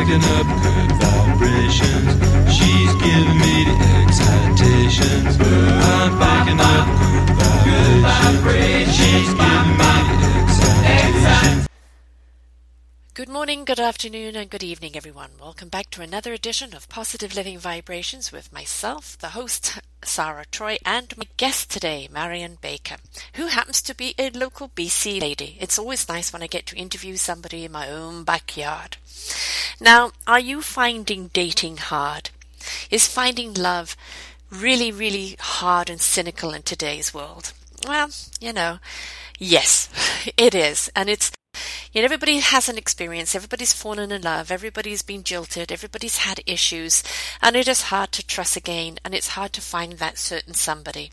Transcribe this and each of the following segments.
picking up good vibrations. She's giving me the excitations. I'm picking up good vibrations. She's morning, good afternoon, and good evening, everyone. Welcome back to another edition of Positive Living Vibrations with myself, the host, Sarah Troy, and my guest today, Marion Baker, who happens to be a local BC lady. It's always nice when I get to interview somebody in my own backyard. Now, are you finding dating hard? Is finding love really, really hard and cynical in today's world? Well, you know, yes, it is. And it's know, everybody has an experience, everybody's fallen in love, everybody's been jilted, everybody's had issues, and it is hard to trust again, and it's hard to find that certain somebody.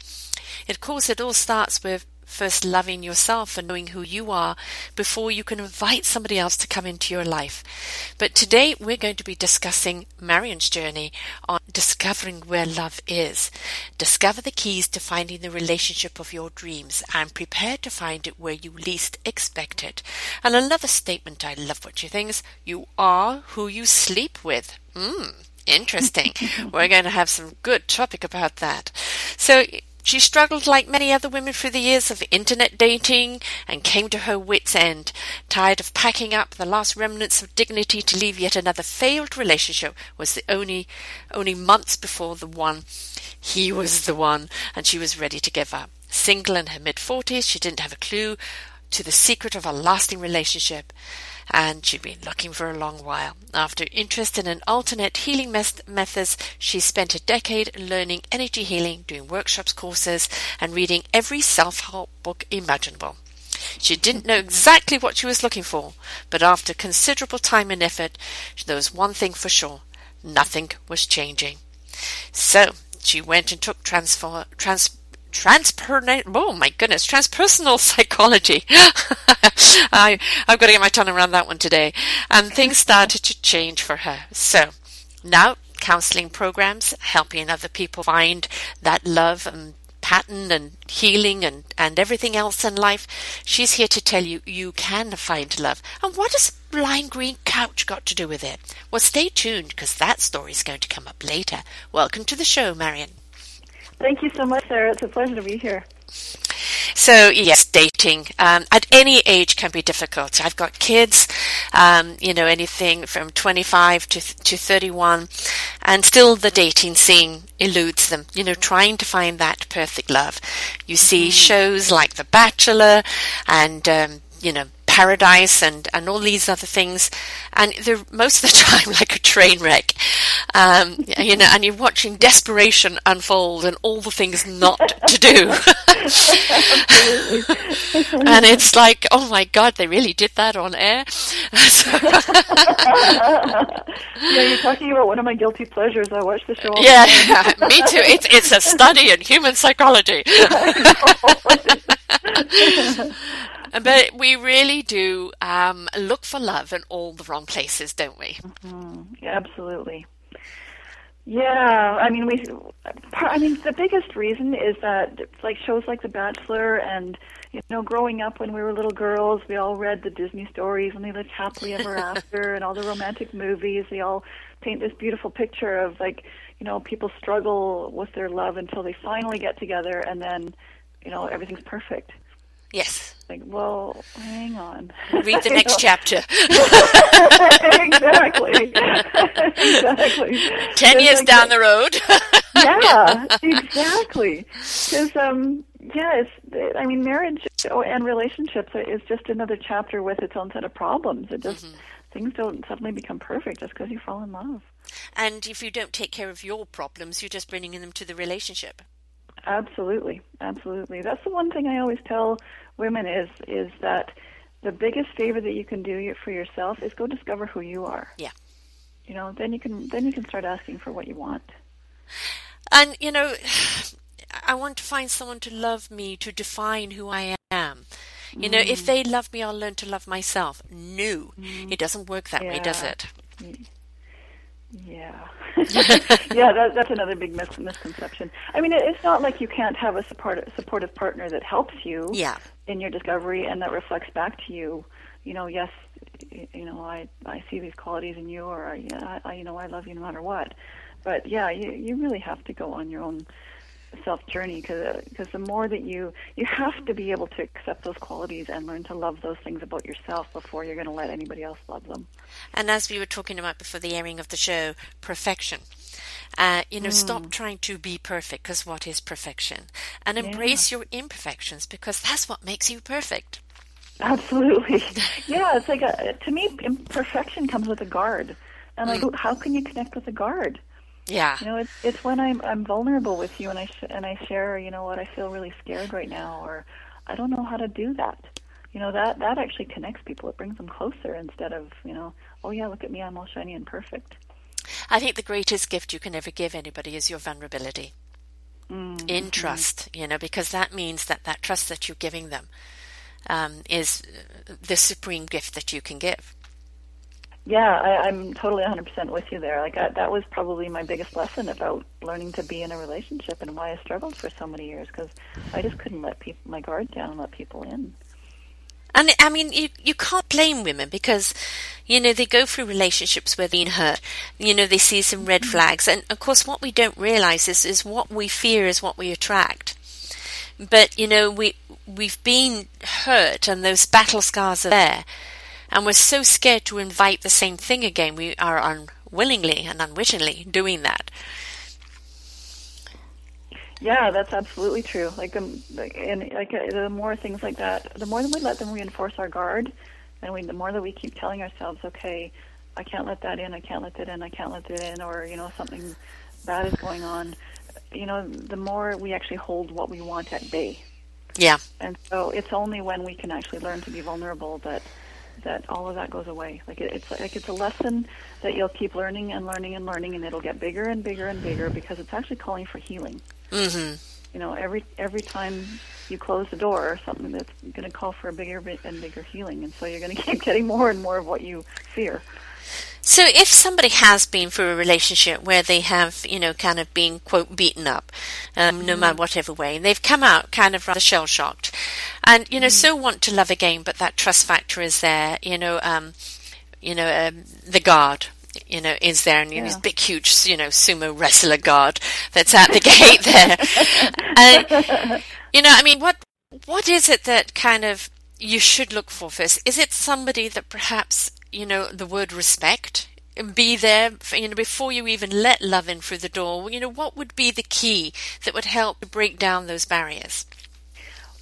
Of course, it all starts with first loving yourself and knowing who you are before you can invite somebody else to come into your life. But today we're going to be discussing Marion's journey on discovering where love is. Discover the keys to finding the relationship of your dreams and prepare to find it where you least expect it. And another statement I love what she thinks, you are who you sleep with. Hmm. Interesting. We're going to have some good topic about that. So she struggled like many other women through the years of internet dating and came to her wits' end, tired of packing up the last remnants of dignity to leave yet another failed relationship was the only only months before the one he was the one and she was ready to give up. Single in her mid forties, she didn't have a clue to the secret of a lasting relationship and she'd been looking for a long while. After interest in an alternate healing methods, she spent a decade learning energy healing, doing workshops, courses, and reading every self-help book imaginable. She didn't know mm-hmm. exactly what she was looking for, but after considerable time and effort, there was one thing for sure. Nothing was changing. So, she went and took transfer, trans, transper oh my goodness transpersonal psychology. I, i've got to get my tongue around that one today. And things started to change for her. So now counseling programs helping other people find that love and pattern and healing and, and everything else in life. She's here to tell you you can find love. And what has blind green couch got to do with it? Well stay tuned because that story is going to come up later. Welcome to the show marion Thank you so much, Sarah. It's a pleasure to be here. So yes, dating um, at any age can be difficult. I've got kids, um, you know, anything from 25 to to 31, and still the dating scene eludes them. You know, trying to find that perfect love. You see mm-hmm. shows like The Bachelor, and um, you know, paradise and, and all these other things. And they're most of the time like a train wreck. Um, you know, and you're watching desperation unfold and all the things not to do. and it's like, oh my God, they really did that on air. yeah, you're talking about one of my guilty pleasures. I watch the show. yeah, me too. It's, it's a study in human psychology. but we really do um, look for love in all the wrong places, don't we? Mm-hmm. Absolutely. Yeah, I mean, we. I mean, the biggest reason is that like shows like The Bachelor and you know, growing up when we were little girls, we all read the Disney stories and they lived happily ever after, and all the romantic movies. They all paint this beautiful picture of like, you know, people struggle with their love until they finally get together, and then, you know, everything's perfect. Yes. Like, well, hang on. Read the next chapter. exactly. exactly. Ten years like, down the road. yeah, exactly. Because, um, yeah, it's, I mean, marriage and relationships is just another chapter with its own set of problems. It just, mm-hmm. things don't suddenly become perfect just because you fall in love. And if you don't take care of your problems, you're just bringing them to the relationship. Absolutely, absolutely. That's the one thing I always tell women is is that the biggest favor that you can do for yourself is go discover who you are. Yeah. You know, then you can then you can start asking for what you want. And you know, I want to find someone to love me to define who I am. You know, if mm. they love me, I'll learn to love myself. No, mm. it doesn't work that yeah. way, does it? Yeah, yeah, that, that's another big mis- misconception. I mean, it, it's not like you can't have a support, supportive partner that helps you yeah. In your discovery and that reflects back to you. You know, yes, you know I I see these qualities in you, or I, I you know I love you no matter what. But yeah, you you really have to go on your own self journey because because uh, the more that you you have to be able to accept those qualities and learn to love those things about yourself before you're going to let anybody else love them. And as we were talking about before the airing of the show, perfection. Uh, you know, mm. stop trying to be perfect because what is perfection? And embrace yeah. your imperfections because that's what makes you perfect. Absolutely. yeah, it's like a, to me, imperfection comes with a guard. And like, mm. how can you connect with a guard? Yeah. You know, it's it's when I'm I'm vulnerable with you and I sh- and I share, you know, what I feel really scared right now, or I don't know how to do that. You know, that that actually connects people. It brings them closer instead of you know, oh yeah, look at me, I'm all shiny and perfect. I think the greatest gift you can ever give anybody is your vulnerability. Mm-hmm. In trust, you know, because that means that that trust that you're giving them um, is the supreme gift that you can give. Yeah, I, I'm totally 100% with you there. Like I, that was probably my biggest lesson about learning to be in a relationship and why I struggled for so many years because I just couldn't let people my guard down and let people in. And I mean, you you can't blame women because, you know, they go through relationships where they're being hurt. You know, they see some red mm-hmm. flags, and of course, what we don't realize is is what we fear is what we attract. But you know, we we've been hurt, and those battle scars are there, and we're so scared to invite the same thing again. We are unwillingly and unwittingly doing that. Yeah, that's absolutely true. Like, um, and like uh, the more things like that, the more that we let them reinforce our guard, and we, the more that we keep telling ourselves, okay, I can't let that in, I can't let that in, I can't let that in, or you know something bad is going on. You know, the more we actually hold what we want at bay. Yeah. And so it's only when we can actually learn to be vulnerable that that all of that goes away. Like it, it's like it's a lesson that you'll keep learning and learning and learning, and it'll get bigger and bigger and bigger because it's actually calling for healing. Mm-hmm. You know, every every time you close the door, something that's going to call for a bigger and bigger healing, and so you're going to keep getting more and more of what you fear. So, if somebody has been through a relationship where they have, you know, kind of been quote beaten up, um, no mm-hmm. matter whatever way, and they've come out kind of rather shell shocked, and you know, mm-hmm. so want to love again, but that trust factor is there, you know, um, you know, um, the guard you know, is there, and you know, this big, huge, you know, sumo wrestler guard that's at the gate there. and, you know, I mean, what what is it that kind of you should look for first? Is it somebody that perhaps, you know, the word respect be there, you know, before you even let love in through the door? You know, what would be the key that would help to break down those barriers?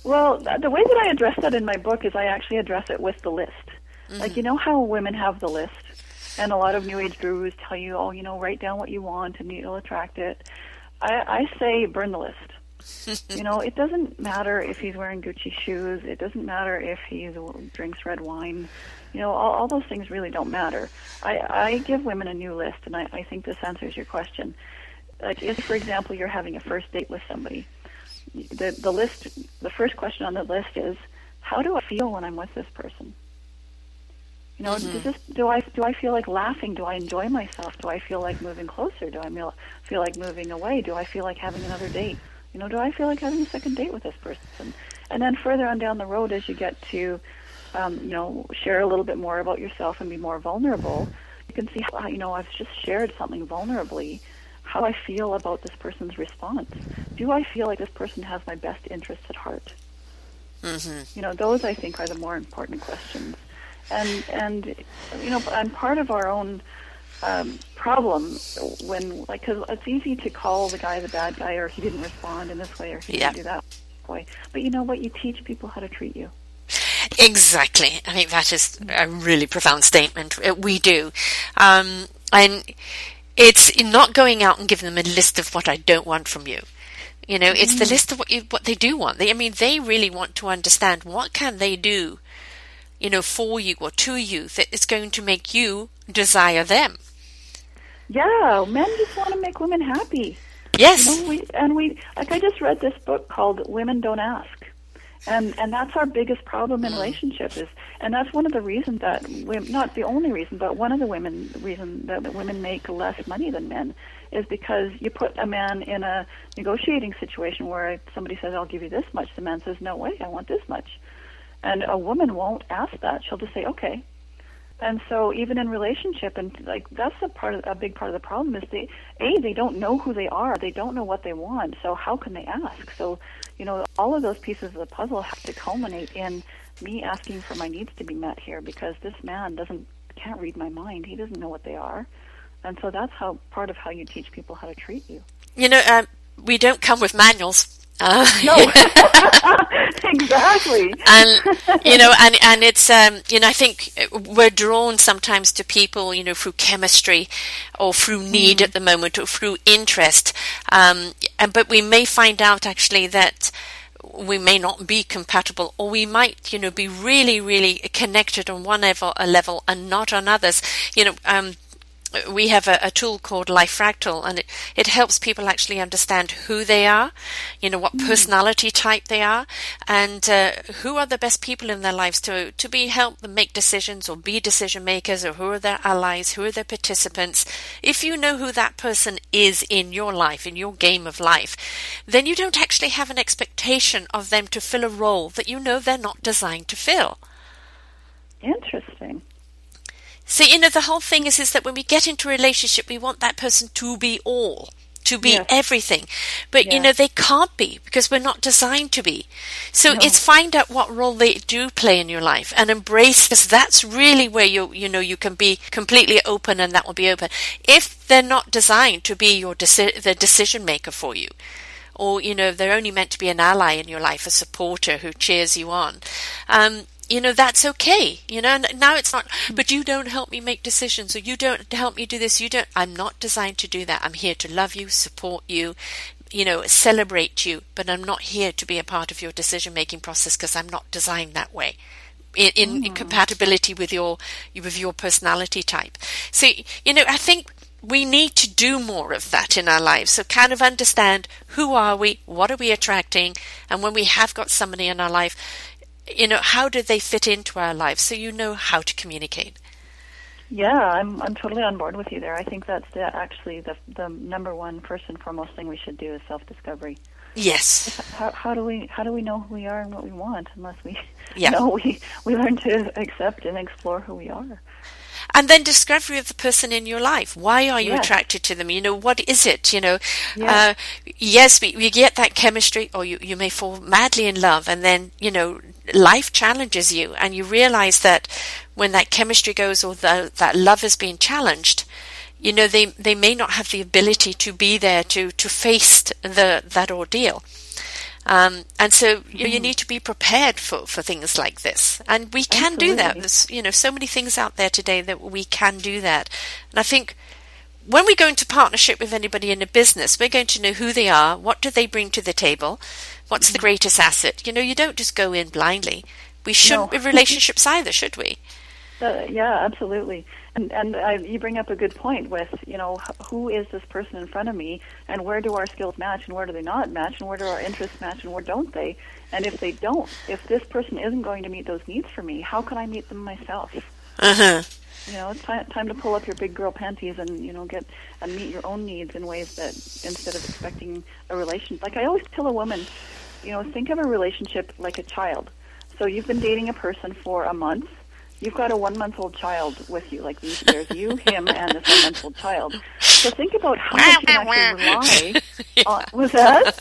Well, the way that I address that in my book is I actually address it with the list. Mm-hmm. Like, you know how women have the list? And a lot of New Age gurus tell you, oh, you know, write down what you want and you'll attract it. I, I say burn the list. you know, it doesn't matter if he's wearing Gucci shoes. It doesn't matter if he drinks red wine. You know, all, all those things really don't matter. I, I give women a new list, and I, I think this answers your question. Like, if, for example, you're having a first date with somebody, the the list, the first question on the list is, how do I feel when I'm with this person? You know, mm-hmm. does this, do I do I feel like laughing? Do I enjoy myself? Do I feel like moving closer? Do I feel like moving away? Do I feel like having another date? You know, do I feel like having a second date with this person? And then further on down the road, as you get to, um, you know, share a little bit more about yourself and be more vulnerable, you can see how you know I've just shared something vulnerably. How I feel about this person's response. Do I feel like this person has my best interests at heart? Mm-hmm. You know, those I think are the more important questions and and you know, I'm part of our own um, problem when like because it's easy to call the guy the bad guy or he didn't respond in this way or he yeah. didn't do that way. But you know what? You teach people how to treat you. Exactly. I think that is a really profound statement. Uh, we do. Um, and it's not going out and giving them a list of what I don't want from you. You know, it's the mm-hmm. list of what you, what they do want. They, I mean, they really want to understand what can they do you know, for you or to you that is going to make you desire them. Yeah, men just want to make women happy. Yes. You know, we, and we, like, I just read this book called Women Don't Ask. And, and that's our biggest problem in relationships is, and that's one of the reasons that, we, not the only reason, but one of the women reason that women make less money than men is because you put a man in a negotiating situation where somebody says, I'll give you this much. The man says, no way, I want this much. And a woman won't ask that. She'll just say, okay. And so even in relationship and like that's a part of, a big part of the problem is they a they don't know who they are. They don't know what they want. So how can they ask? So, you know, all of those pieces of the puzzle have to culminate in me asking for my needs to be met here because this man doesn't can't read my mind. He doesn't know what they are. And so that's how part of how you teach people how to treat you. You know, um, we don't come with manuals. Uh, No, exactly. and you know, and and it's um, you know, I think we're drawn sometimes to people, you know, through chemistry or through need at the moment or through interest, um, and but we may find out actually that we may not be compatible or we might you know be really really connected on one level a level and not on others. You know um we have a, a, tool called Life Fractal, and it, it helps people actually understand who they are, you know, what personality type they are, and uh, who are the best people in their lives to to be help them make decisions or be decision makers, or who are their allies, who are their participants. If you know who that person is in your life, in your game of life, then you don't actually have an expectation of them to fill a role that you know they're not designed to fill. Interesting. So, you know, the whole thing is, is that when we get into a relationship, we want that person to be all, to be Yes. everything. But, you know, they can't be because we're not designed to be. So No. it's find out what role they do play in your life and embrace because that's really where you, you know, you can be completely open and that will be open. If they're not designed to be your deci- the decision maker for you, or you know they're only meant to be an ally in your life, a supporter who cheers you on. Um, you know that's okay. You know and now it's not. Hmm. But you don't help me make decisions, or you don't help me do this. You don't. I'm not designed to do that. I'm here to love you, support you. You know, celebrate you, but I'm not here to be a part of your decision making process because I'm not designed that way in, in, in compatibility with your with your personality type. So you know, I think we need to do more of that in our lives. So kind of understand who are we, what are we attracting, and when we have got somebody in our life, you know, how do they fit into our lives? So you know how to communicate. Yeah, I'm I'm totally on board with you there. I think that's the, actually the the number one first and foremost thing we should do is self discovery. Yes. How, how do we how do we know who we are and what we want unless we Yeah. know we we learn to accept and explore who we are. And then discovery of the person in your life. Why are you attracted to them? You know, what is it? You know, Yeah. uh, yes, we, we get that chemistry, or you, you may fall madly in love, and then, you know, life challenges you, and you realize that when that chemistry goes or the, that love is being challenged, you know, they, they may not have the ability to be there to, to face the, that ordeal. Um, and so you, you need to be prepared for, for things like this. And we can do that. There's, you know, so many things out there today that we can do that. And I think when we go into partnership with anybody in a business, we're going to know who they are, what do they bring to the table, what's the greatest asset. You know, you don't just go in blindly. We shouldn't No. with relationships either, should we? Uh, yeah, absolutely. And and I, you bring up a good point with you know who is this person in front of me, and where do our skills match, and where do they not match, and where do our interests match, and where don't they? And if they don't, if this person isn't going to meet those needs for me, how can I meet them myself? Uh huh. You know, it's time, time to pull up your big girl panties and you know get and meet your own needs in ways that instead of expecting a relation. Like I always tell a woman, you know, think of a relationship like a child. So you've been dating a person for a month. You've got a one month old child with you. Like these, there's you, him, and this one month old child. So think about how much you can actually rely on. Was that?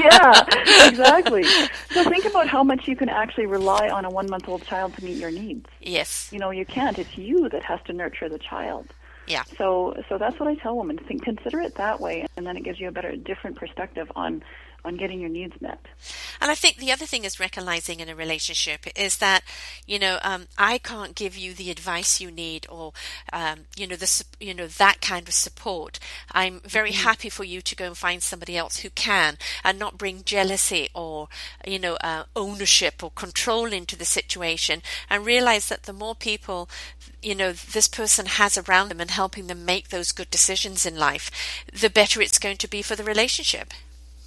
Yeah, exactly. So think about how much you can actually rely on a one month old child to meet your needs. yes. You know, you can't. It's you that has to nurture the child. Yeah. So, so that's what I tell women. Think, consider it that way, and then it gives you a better, different perspective on on getting your needs met. And I think the other thing is recognizing in a relationship is that, you know, um, I can't give you the advice you need or, um, you know, the, you know, that kind of support. I'm very happy for you to go and find somebody else who can and not bring jealousy or, you know, uh, ownership or control into the situation and realize that the more people, you know, this person has around them and helping them make those good decisions in life, the better it's going to be for the relationship.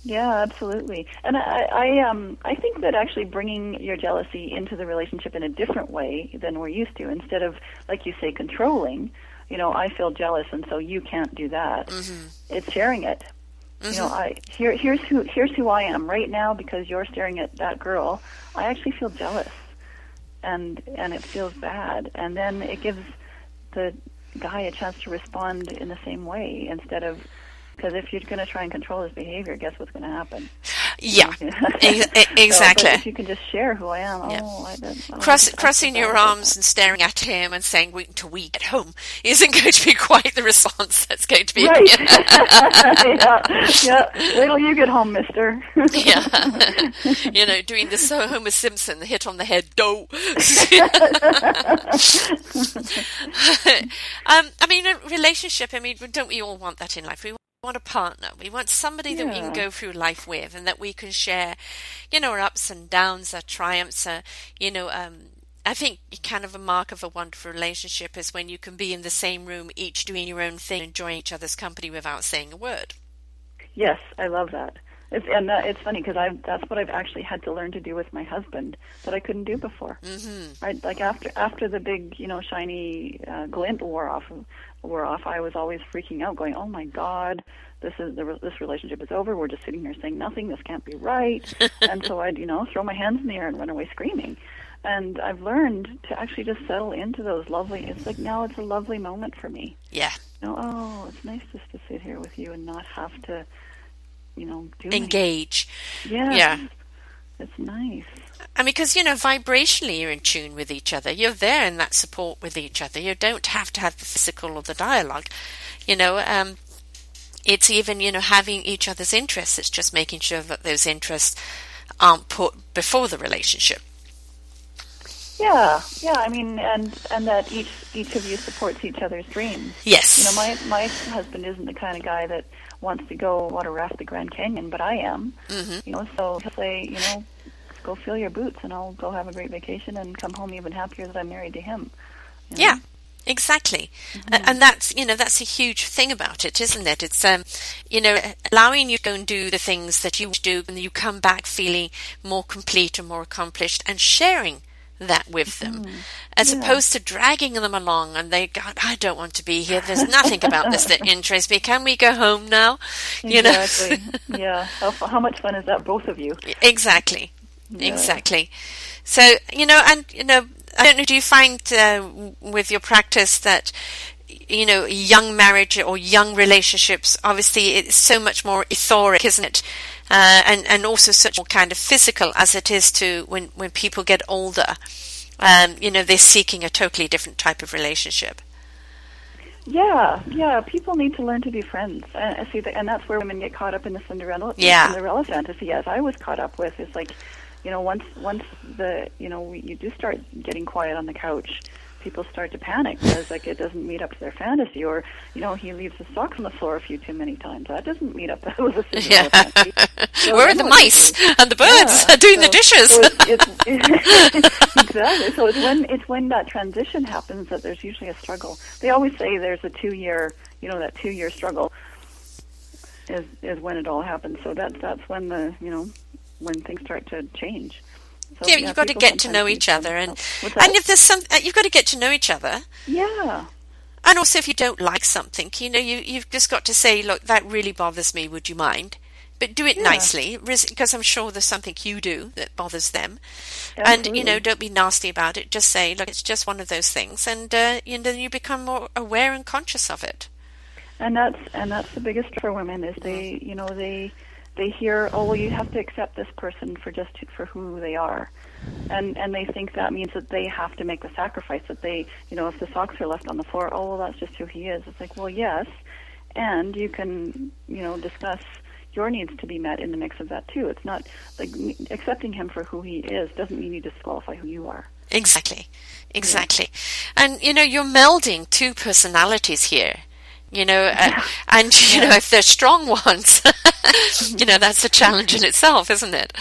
Yeah, absolutely. And I, I um I think that actually bringing your jealousy into the relationship in a different way than we're used to, instead of like you say controlling, you know, I feel jealous and so you can't do that. It's sharing it. You know, I here here's who here's who I am right now because you're staring at that girl. I actually feel jealous. and and it feels bad, and then it gives the guy a chance to respond in the same way instead of because if you're going to try and control his behavior, guess what's going to happen? Yeah, Ex- exactly. So, if you can just share who I am, Yeah. oh, I did, Cross, crossing your arms and staring at him and saying week to week at home isn't going to be quite the response that's going to be. Right. yeah. yeah. Wait till you get home, mister. yeah. you know, doing the so Homer Simpson the hit on the head, do. um, I mean, a relationship, I mean, don't we all want that in life? We want a partner. We want somebody that we can go through life with and that we can share, you know, our ups and downs, our triumphs, uh, you know, um, I think kind of a mark of a wonderful relationship is when you can be in the same room, each doing your own thing, enjoying each other's company without saying a word. Yes, I love that. It's, and that, it's funny because I that's what I've actually had to learn to do with my husband that I couldn't do before. Mm-hmm. Right, like after after the big you know shiny uh, glint wore off wore off, I was always freaking out, going, "Oh my God, this is the, this relationship is over. We're just sitting here saying nothing. This can't be right." and so I'd you know throw my hands in the air and run away screaming. And I've learned to actually just settle into those lovely. It's like now it's a lovely moment for me Yeah. you know, oh, it's nice just to sit here with you and not have to, you know, do anything. Engage. Yeah. Yeah. It's nice. I mean, because, you know, vibrationally you're in tune with each other. You're there in that support with each other. You don't have to have the physical or the dialogue. You know, um, it's even, you know, having each other's interests. It's just making sure that those interests aren't put before the relationship. Yeah, yeah. I mean, and and that each each of you supports each other's dreams. Yes. You know, my my husband isn't the kind of guy that wants to go water raft the Grand Canyon, but I am. hmm You know, so he'll say, you know, go fill your boots, and I'll go have a great vacation and come home even happier that I'm married to him. you know? Yeah, exactly. A- And that's, you know, that's a huge thing about it, isn't it? It's, um, you know, allowing you to go and do the things that you do and you come back feeling more complete and more accomplished and sharing that with them as Yeah. opposed to dragging them along and they go, I don't want to be here. There's nothing about this that interests me. Can we go home now? You know? Exactly. yeah. How, how much fun is that, both of you? Exactly. Yeah. Exactly. So, you know, and, you know, I don't know, do you find uh, with your practice that, you know, young marriage or young relationships, obviously it's so much more etheric, isn't it? Uh, and, and also such more kind of physical as it is to when, when people get older. Um, you know, they're seeking a totally different type of relationship. Yeah, yeah. People need to learn to be friends. And I see, that, and that's where women get caught up in the Cinderella, Yeah. Cinderella fantasy. As I was caught up with, is like, you know, once once the you know we, you do start getting quiet on the couch, people start to panic because like it doesn't meet up to their fantasy, or you know he leaves his socks on the floor a few too many times. That doesn't meet up with the Yeah. So Where are the mice it's- and the birds Yeah, doing the dishes? so it's, it's, exactly. So it's when it's when that transition happens that there's usually a struggle. They always say there's a two year, you know, that two year struggle is is when it all happens. So that's that's when the you know when things start to change. So, yeah, you've got to get to know each other, and help. What's that? and if there's some, uh, you've got to get to know each other. yeah, And also, if you don't like something, you know, you, you've just got to say, look, that really bothers me. Would you mind? But do it Yeah. nicely, because I'm sure there's something you do that bothers them. And, you know, don't be nasty about it. Just say, look, it's just one of those things. And, uh, you know, then you become more aware and conscious of it. and that's and that's the biggest for women is they you know they they hear oh well you have to accept this person for just for who they are and and they think that means that they have to make the sacrifice that they you know if the socks are left on the floor oh well that's just who he is it's like well yes and you can you know discuss your needs to be met in the mix of that too it's not like accepting him for who he is doesn't mean you disqualify who you are Exactly. Exactly. And, you know, you're melding two personalities here. You know, uh, and, you know, if they're strong ones, you know, that's a challenge in itself, isn't it?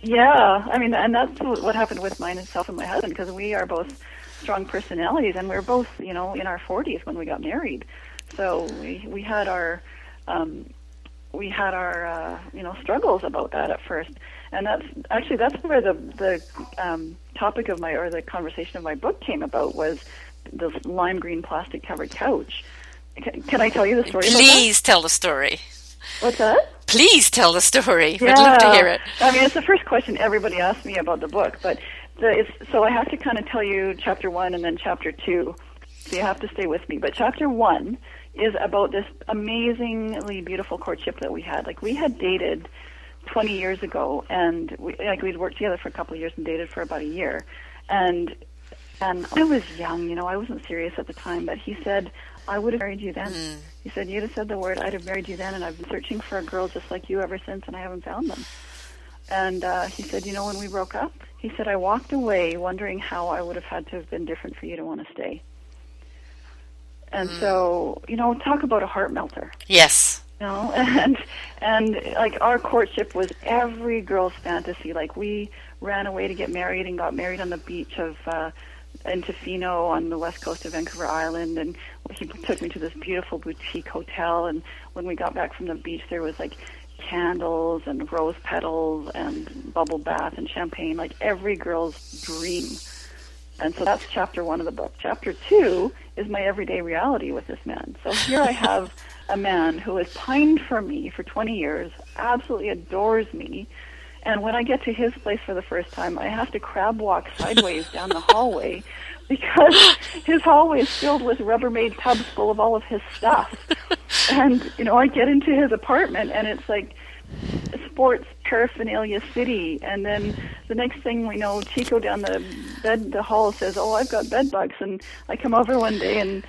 Yeah, I mean, and that's what happened with mine myself and my husband because we are both strong personalities, and we are both, you know, in our forties when we got married. So we we had our um, we had our uh, you know struggles about that at first, and that's actually that's where the the um, topic of my or the conversation of my book came about was this lime green plastic covered couch. Can, I tell you the story? Please tell the story. What's that? Please tell the story. I'd love to hear it. I mean, it's the first question everybody asks me about the book, but the, it's, so I have to kind of tell you chapter one and then chapter two. So you have to stay with me. But chapter one is about this amazingly beautiful courtship that we had. Like we had dated 20 years ago, and we like we'd worked together for a couple of years and dated for about a year, and and I was young, you know, I wasn't serious at the time. But he said, "I would have married you then." Mm. He said, "You'd have said the word, I'd have married you then." And I've been searching for a girl just like you ever since, and I haven't found them. And uh, he said, "You know, when we broke up, he said I walked away wondering how I would have had to have been different for you to want to stay." And so, you know, talk about a heart melter. Yes. You know, and and like our courtship was every girl's fantasy. Like we ran away to get married and got married on the beach of uh in Tofino on the west coast of Vancouver Island and he took me to this beautiful boutique hotel and when we got back from the beach there was like candles and rose petals and bubble bath and champagne like every girl's dream. And so that's chapter one of the book. Chapter two is my everyday reality with this man. So here I have a man who has pined for me for 20 years, absolutely adores me. And when I get to his place for the first time, I have to crab walk sideways down the hallway because his hallway is filled with Rubbermaid tubs full of all of his stuff. And, you know, I get into his apartment and it's like sports paraphernalia city and then the next thing we know chico down the bed the hall says oh i've got bed bugs and i come over one day and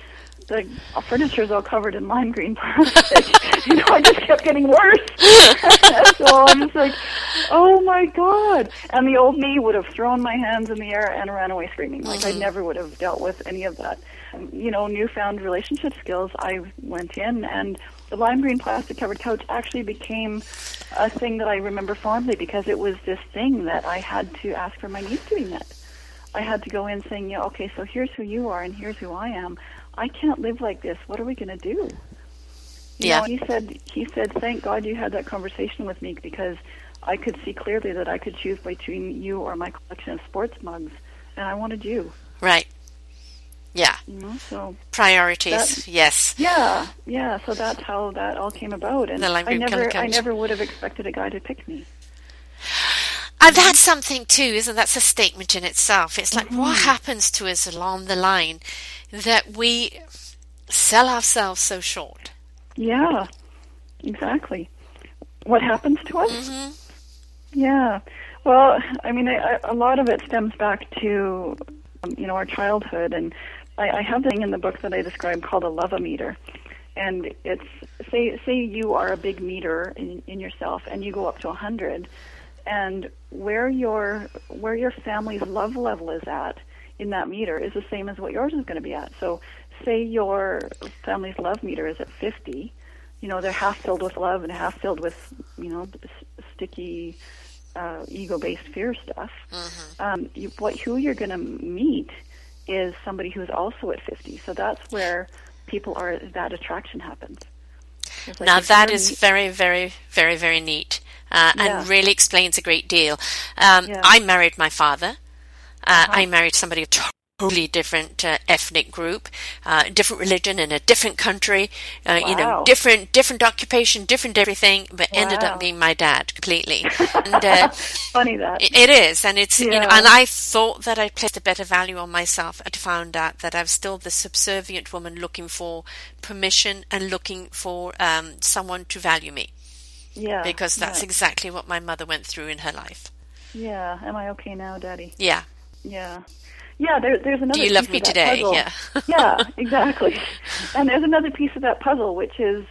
the uh, furniture's all covered in lime green plastic. You know i just kept getting worse. So i'm just like oh my god. And the old me would have thrown my hands in the air and ran away screaming. Like i mm-hmm. never would have dealt with any of that. Um, you know newfound relationship skills i went in and the lime green plastic covered couch actually became a thing that I remember fondly because it was this thing that I had to ask for my needs to be met. I had to go in saying, yeah, okay, so here's who you are and here's who I am. I can't live like this. What are we going to do? You Yeah. Know, he said, he said, thank God you had that conversation with me because I could see clearly that I could choose between you or my collection of sports mugs, and I wanted you. Right. Yeah. You know, so Priorities. That- yes. yeah, yeah. So that's how that all came about, and I never, I never would have expected a guy to pick me. And that's something too, isn't that's a statement in itself. It's like what Mm-hmm. happens to us along the line that we sell ourselves so short. Yeah, exactly. What happens to us? Mm-hmm. Yeah. Well, I mean, I, I, a lot of it stems back to, um, you know, our childhood, and I, I have a thing in the book that I describe called a love meter, and it's say say you are a big meter in, in yourself, and you go up to a hundred, and where your where your family's love level is at in that meter is the same as what yours is going to be at. So, say your family's love meter is at fifty, you know they're half filled with love and half filled with you know sticky uh, ego-based fear stuff. Um, you, what who you're going to meet is somebody who's also at 50. So that's where people are. That attraction happens. Like now that is very, very, very, very neat, uh, Yeah. and really explains a great deal. Um, Yeah. I married my father. Uh, Uh-huh. I married somebody of totally different uh, ethnic group, uh, different religion in a different country. Uh, You know, different, different occupation, different everything, but ended up being my dad completely. and uh, funny that. It it is, and it's you know, and I thought that I placed a better value on myself. I found out that I was still the subservient woman looking for permission and looking for um, someone to value me, yeah, because that's exactly what my mother went through in her life. yeah. Am I okay now, Daddy? Yeah, Yeah. Yeah, there, there's another do you piece love me today? puzzle. Yeah, yeah, exactly. And there's another piece of that puzzle, which is,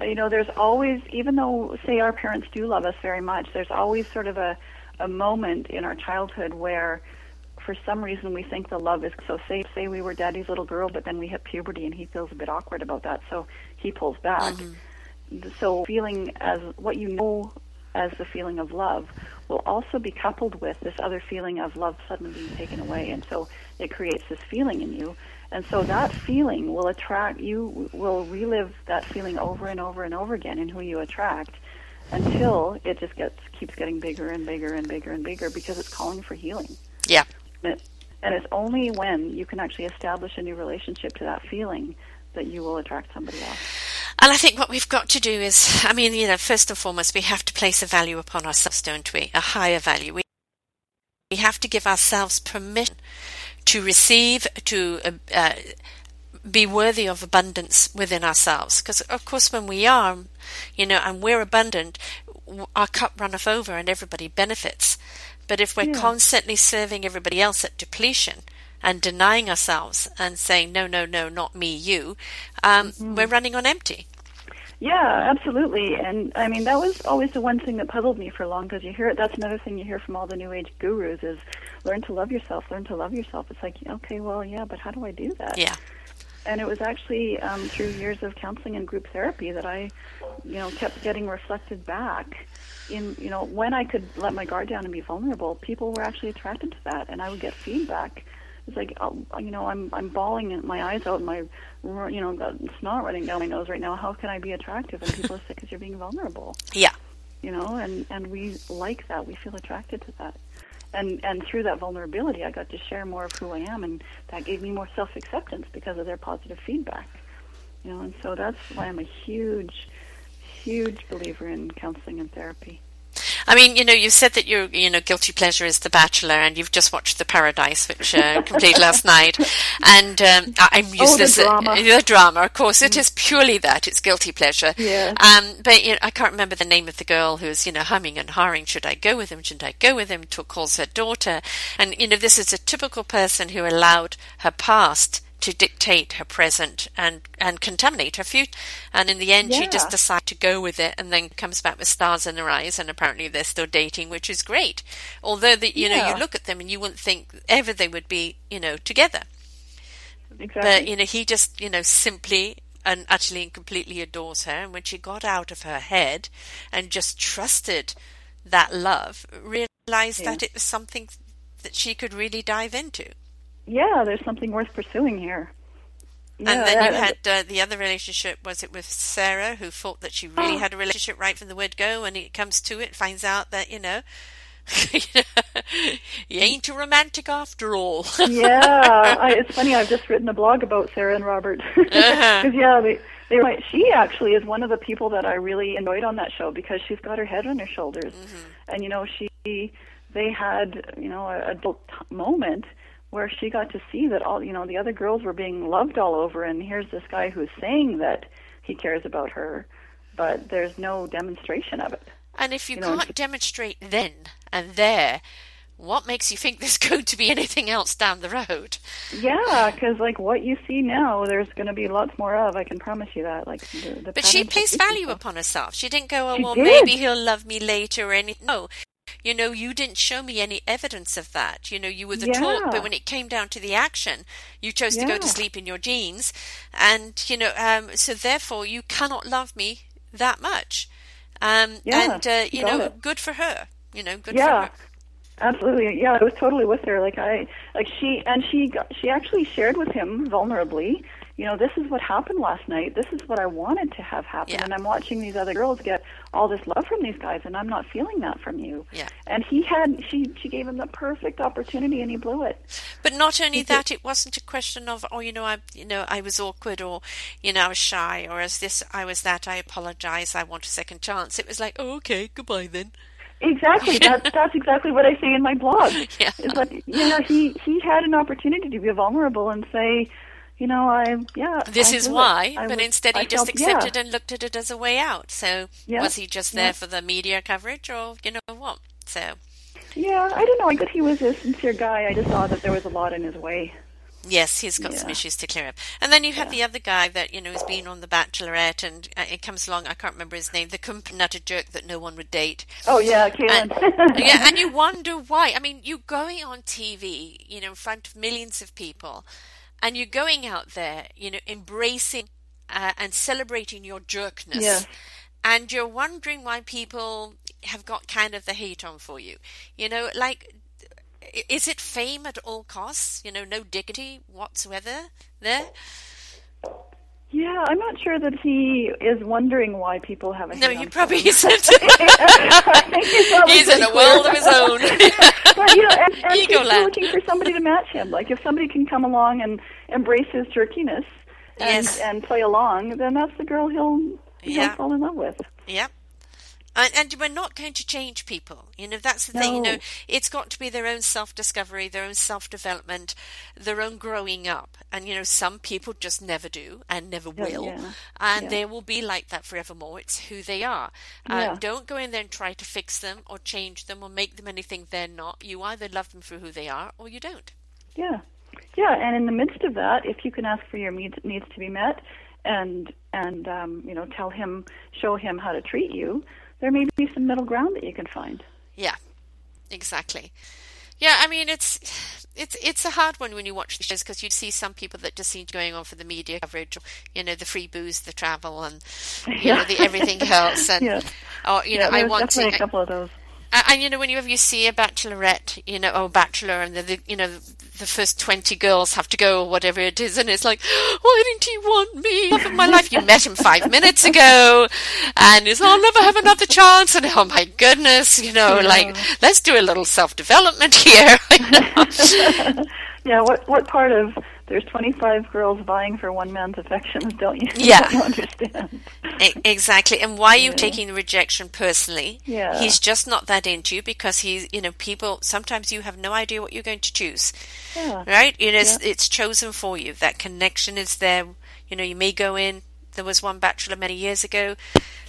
you know, there's always, even though, say, our parents do love us very much, there's always sort of a, a moment in our childhood where, for some reason, we think the love is so. Say, say we were daddy's little girl, but then we hit puberty, and he feels a bit awkward about that, so he pulls back. Mm-hmm. So, feeling as what you know as the feeling of love will also be coupled with this other feeling of love suddenly being taken away. And so it creates this feeling in you. And so that feeling will attract, you will relive that feeling over and over and over again in who you attract until it just gets, keeps getting bigger and bigger and bigger and bigger because it's calling for healing. yeah, And, it, and it's only when you can actually establish a new relationship to that feeling that you will attract somebody else. And I think what we've got to do is, I mean, you know, first and foremost, we have to place a value upon ourselves, don't we? A higher value. We we have to give ourselves permission to receive, to uh, uh, be worthy of abundance within ourselves. Because, of course, when we are, you know, and we're abundant, our cup runneth over and everybody benefits. But if we're yeah. constantly serving everybody else at depletion and denying ourselves and saying, no, no, no, not me, you, um, mm-hmm. we're running on empty. Yeah, absolutely. And I mean, that was always the one thing that puzzled me for long because you hear it. That's another thing you hear from all the new age gurus is learn to love yourself, learn to love yourself. It's like, okay, well, yeah, but how do I do that? Yeah. And it was actually um, through years of counseling and group therapy that I, you know, kept getting reflected back in, you know, when I could let my guard down and be vulnerable, people were actually attracted to that, and I would get feedback it's like oh, you know I'm I'm bawling my eyes out and my you know got snot running down my nose right now. How can I be attractive? And people are sick because you're being vulnerable. Yeah. You know, and and we like that. We feel attracted to that. And and through that vulnerability, I got to share more of who I am, and that gave me more self acceptance because of their positive feedback. You know, and so that's why I'm a huge, huge believer in counseling and therapy. I mean, you know, you said that your, you know, guilty pleasure is The Bachelor, and you've just watched The Paradise, which uh, completed last night. And um, I'm used oh, the drama. the drama, of course, it mm. is purely that it's guilty pleasure. Yeah. Um, but you know, I can't remember the name of the girl who's, you know, humming and hawing. Should I go with him? Shouldn't I go with him? To calls her daughter, and you know, this is a typical person who allowed her past to dictate her present and, and contaminate her future. And in the end, yeah. she just decides to go with it and then comes back with stars in her eyes. And apparently, they're still dating, which is great. Although, the, you yeah. know, you look at them and you wouldn't think ever they would be, you know, together. Exactly. But, you know, he just, you know, simply and utterly and completely adores her. And when she got out of her head and just trusted that love, realized yeah. that it was something that she could really dive into yeah, there's something worth pursuing here. Yeah, and then you had uh, the other relationship. Was it with Sarah, who thought that she really oh. had a relationship right from the word go, and it comes to it, finds out that you know, you ain't a romantic after all. yeah, I, it's funny. I've just written a blog about Sarah and Robert because uh-huh. yeah, they they were, she actually is one of the people that I really enjoyed on that show because she's got her head on her shoulders, mm-hmm. and you know she they had you know a adult moment where she got to see that all you know the other girls were being loved all over and here's this guy who's saying that he cares about her but there's no demonstration of it. And if you, you can't know, demonstrate then and there what makes you think there's going to be anything else down the road? Yeah because like what you see now there's going to be lots more of i can promise you that like the, the but she placed value upon herself. She didn't go oh she well did. maybe he'll love me later or anything no you know, you didn't show me any evidence of that. You know, you were the yeah. talk, but when it came down to the action, you chose yeah. to go to sleep in your jeans. And, you know, um, so therefore you cannot love me that much. Um, yeah, and, uh, you know, it. good for her. You know, good yeah. for her. Absolutely, yeah. I was totally with her. Like I, like she, and she, got, she actually shared with him vulnerably you know, this is what happened last night. This is what I wanted to have happen. Yeah. And I'm watching these other girls get all this love from these guys, and I'm not feeling that from you. Yeah. And he had, she, she gave him the perfect opportunity, and he blew it. But not only he that, did. it wasn't a question of, oh, you know, I, you know, I was awkward, or, you know, I was shy, or as this, I was that. I apologize. I want a second chance. It was like, oh, okay, goodbye then. Exactly. that's that's exactly what I say in my blog. Yeah. It's like you know he he had an opportunity to be vulnerable and say, you know, I yeah. This I is why, but was, instead he I just felt, accepted yeah. and looked at it as a way out. So yeah. was he just there yeah. for the media coverage, or you know what? So. Yeah, I don't know. I guess he was a sincere guy. I just saw that there was a lot in his way. Yes, he's got yeah. some issues to clear up. And then you have the other guy that, you know, has been on The Bachelorette and uh, it comes along, I can't remember his name, the nutter jerk that no one would date. Oh, yeah, Caelynn. And, yeah, and you wonder why. I mean, you're going on TV, you know, in front of millions of people, and you're going out there, you know, embracing uh, and celebrating your jerkness. Yeah. And you're wondering why people have got kind of the hate on for you. You know, like, is it fame at all costs? You know, no dignity whatsoever there? Yeah, I'm not sure that he is wondering why people have a No, he probably isn't. he's, he's in a world of his own. but you know, and, and he's looking for somebody to match him. Like if somebody can come along and embrace his jerkiness and yes. and play along, then that's the girl he'll he'll yeah. fall in love with. Yep. And, and, we're not going to change people. You know, that's the no. thing. You know, it's got to be their own self discovery, their own self development, their own growing up. And, you know, some people just never do and never will. Yeah. And yeah. they will be like that forevermore. It's who they are. Uh, yeah. don't go in there and try to fix them or change them or make them anything they're not. You either love them for who they are or you don't. Yeah. Yeah. And in the midst of that, if you can ask for your needs, needs to be met and, and um, you know, tell him, show him how to treat you there may be some middle ground that you can find. Yeah, exactly. Yeah, I mean it's it's it's a hard one when you watch the shows because you'd see some people that just seem to going on for the media coverage, you know, the free booze, the travel, and you yeah. know the everything else, and yeah. or you yeah, know, I want to. a couple of those. And, you know, whenever you see a bachelorette, you know, or bachelor, and the, the, you know the first twenty girls have to go or whatever it is, and it's like, why didn't he want me? Of my life, you met him five minutes ago, and it's, I'll never have another chance, and oh my goodness, you know, yeah. like let's do a little self development here. yeah, what what part of there's 25 girls vying for one man's affections, don't you? Yeah. you understand? exactly. And why are you yeah. taking rejection personally? Yeah. He's just not that into you because he's, you know, people, sometimes you have no idea what you're going to choose. Yeah. Right? It's, yeah. it's chosen for you. That connection is there. You know, you may go in. There was one bachelor many years ago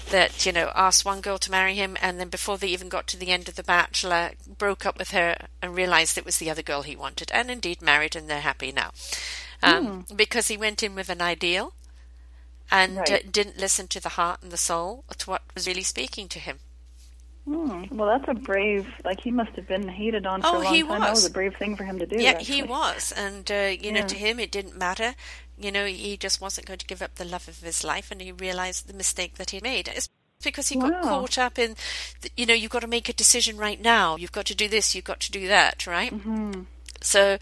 that you know asked one girl to marry him, and then before they even got to the end of the Bachelor, broke up with her and realized it was the other girl he wanted, and indeed married, and they're happy now, um, mm. because he went in with an ideal and right. uh, didn't listen to the heart and the soul to what was really speaking to him. Hmm. Well, that's a brave. Like he must have been hated on for oh, a long he time. Was. That was a brave thing for him to do. Yeah, actually. he was, and uh, you yeah. know, to him it didn't matter. You know, he just wasn't going to give up the love of his life, and he realized the mistake that he made. It's because he wow. got caught up in, you know, you've got to make a decision right now. You've got to do this. You've got to do that. Right. Mm-hmm. So,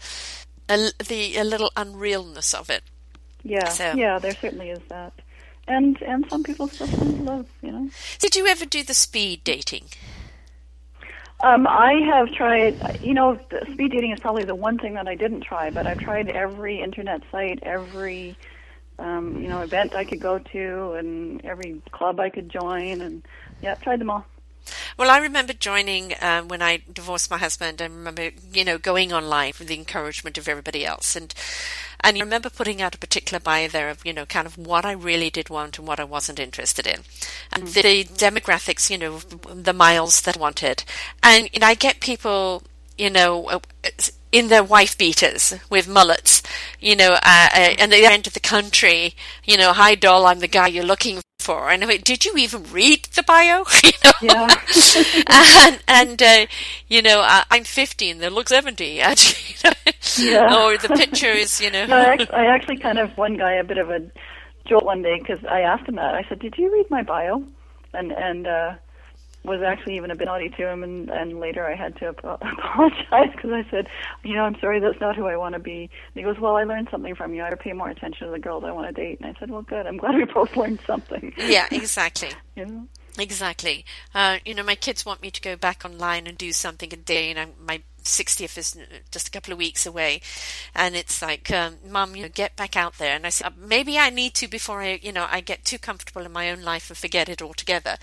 a, the a little unrealness of it. Yeah. So. Yeah, there certainly is that and and some people still find love, you know. Did you ever do the speed dating? Um, I have tried. You know, speed dating is probably the one thing that I didn't try, but I've tried every internet site, every um, you know event I could go to, and every club I could join, and yeah, I've tried them all. Well, I remember joining um, when I divorced my husband. I remember, you know, going online for the encouragement of everybody else, and and I remember putting out a particular bio there of, you know, kind of what I really did want and what I wasn't interested in. And mm. the demographics, you know, the miles that I wanted. And, and I get people, you know, uh, in their wife beaters with mullets, you know, uh, uh, and the end of the country, you know, hi doll, I'm the guy you're looking for. And I went, did you even read the bio? you know? Yeah. and, and uh, you know, I, am 50 and they look 70. And, you know, yeah. Or the picture is, you know. I, actually, I actually kind of, one guy, a bit of a jolt one day because I asked him that. I said, did you read my bio? And, and, uh, was actually even a bit naughty to him, and, and later I had to apologize because I said, you know, I'm sorry, that's not who I want to be. And he goes, well, I learned something from you. I pay more attention to the girls I want to date. And I said, well, good. I'm glad we both learned something. Yeah, exactly. you know? Exactly. Uh, you know, my kids want me to go back online and do something a day, and I'm, my 60th is just a couple of weeks away. And it's like, um, Mum, you know, get back out there. And I said, maybe I need to before I, you know, I get too comfortable in my own life and forget it altogether,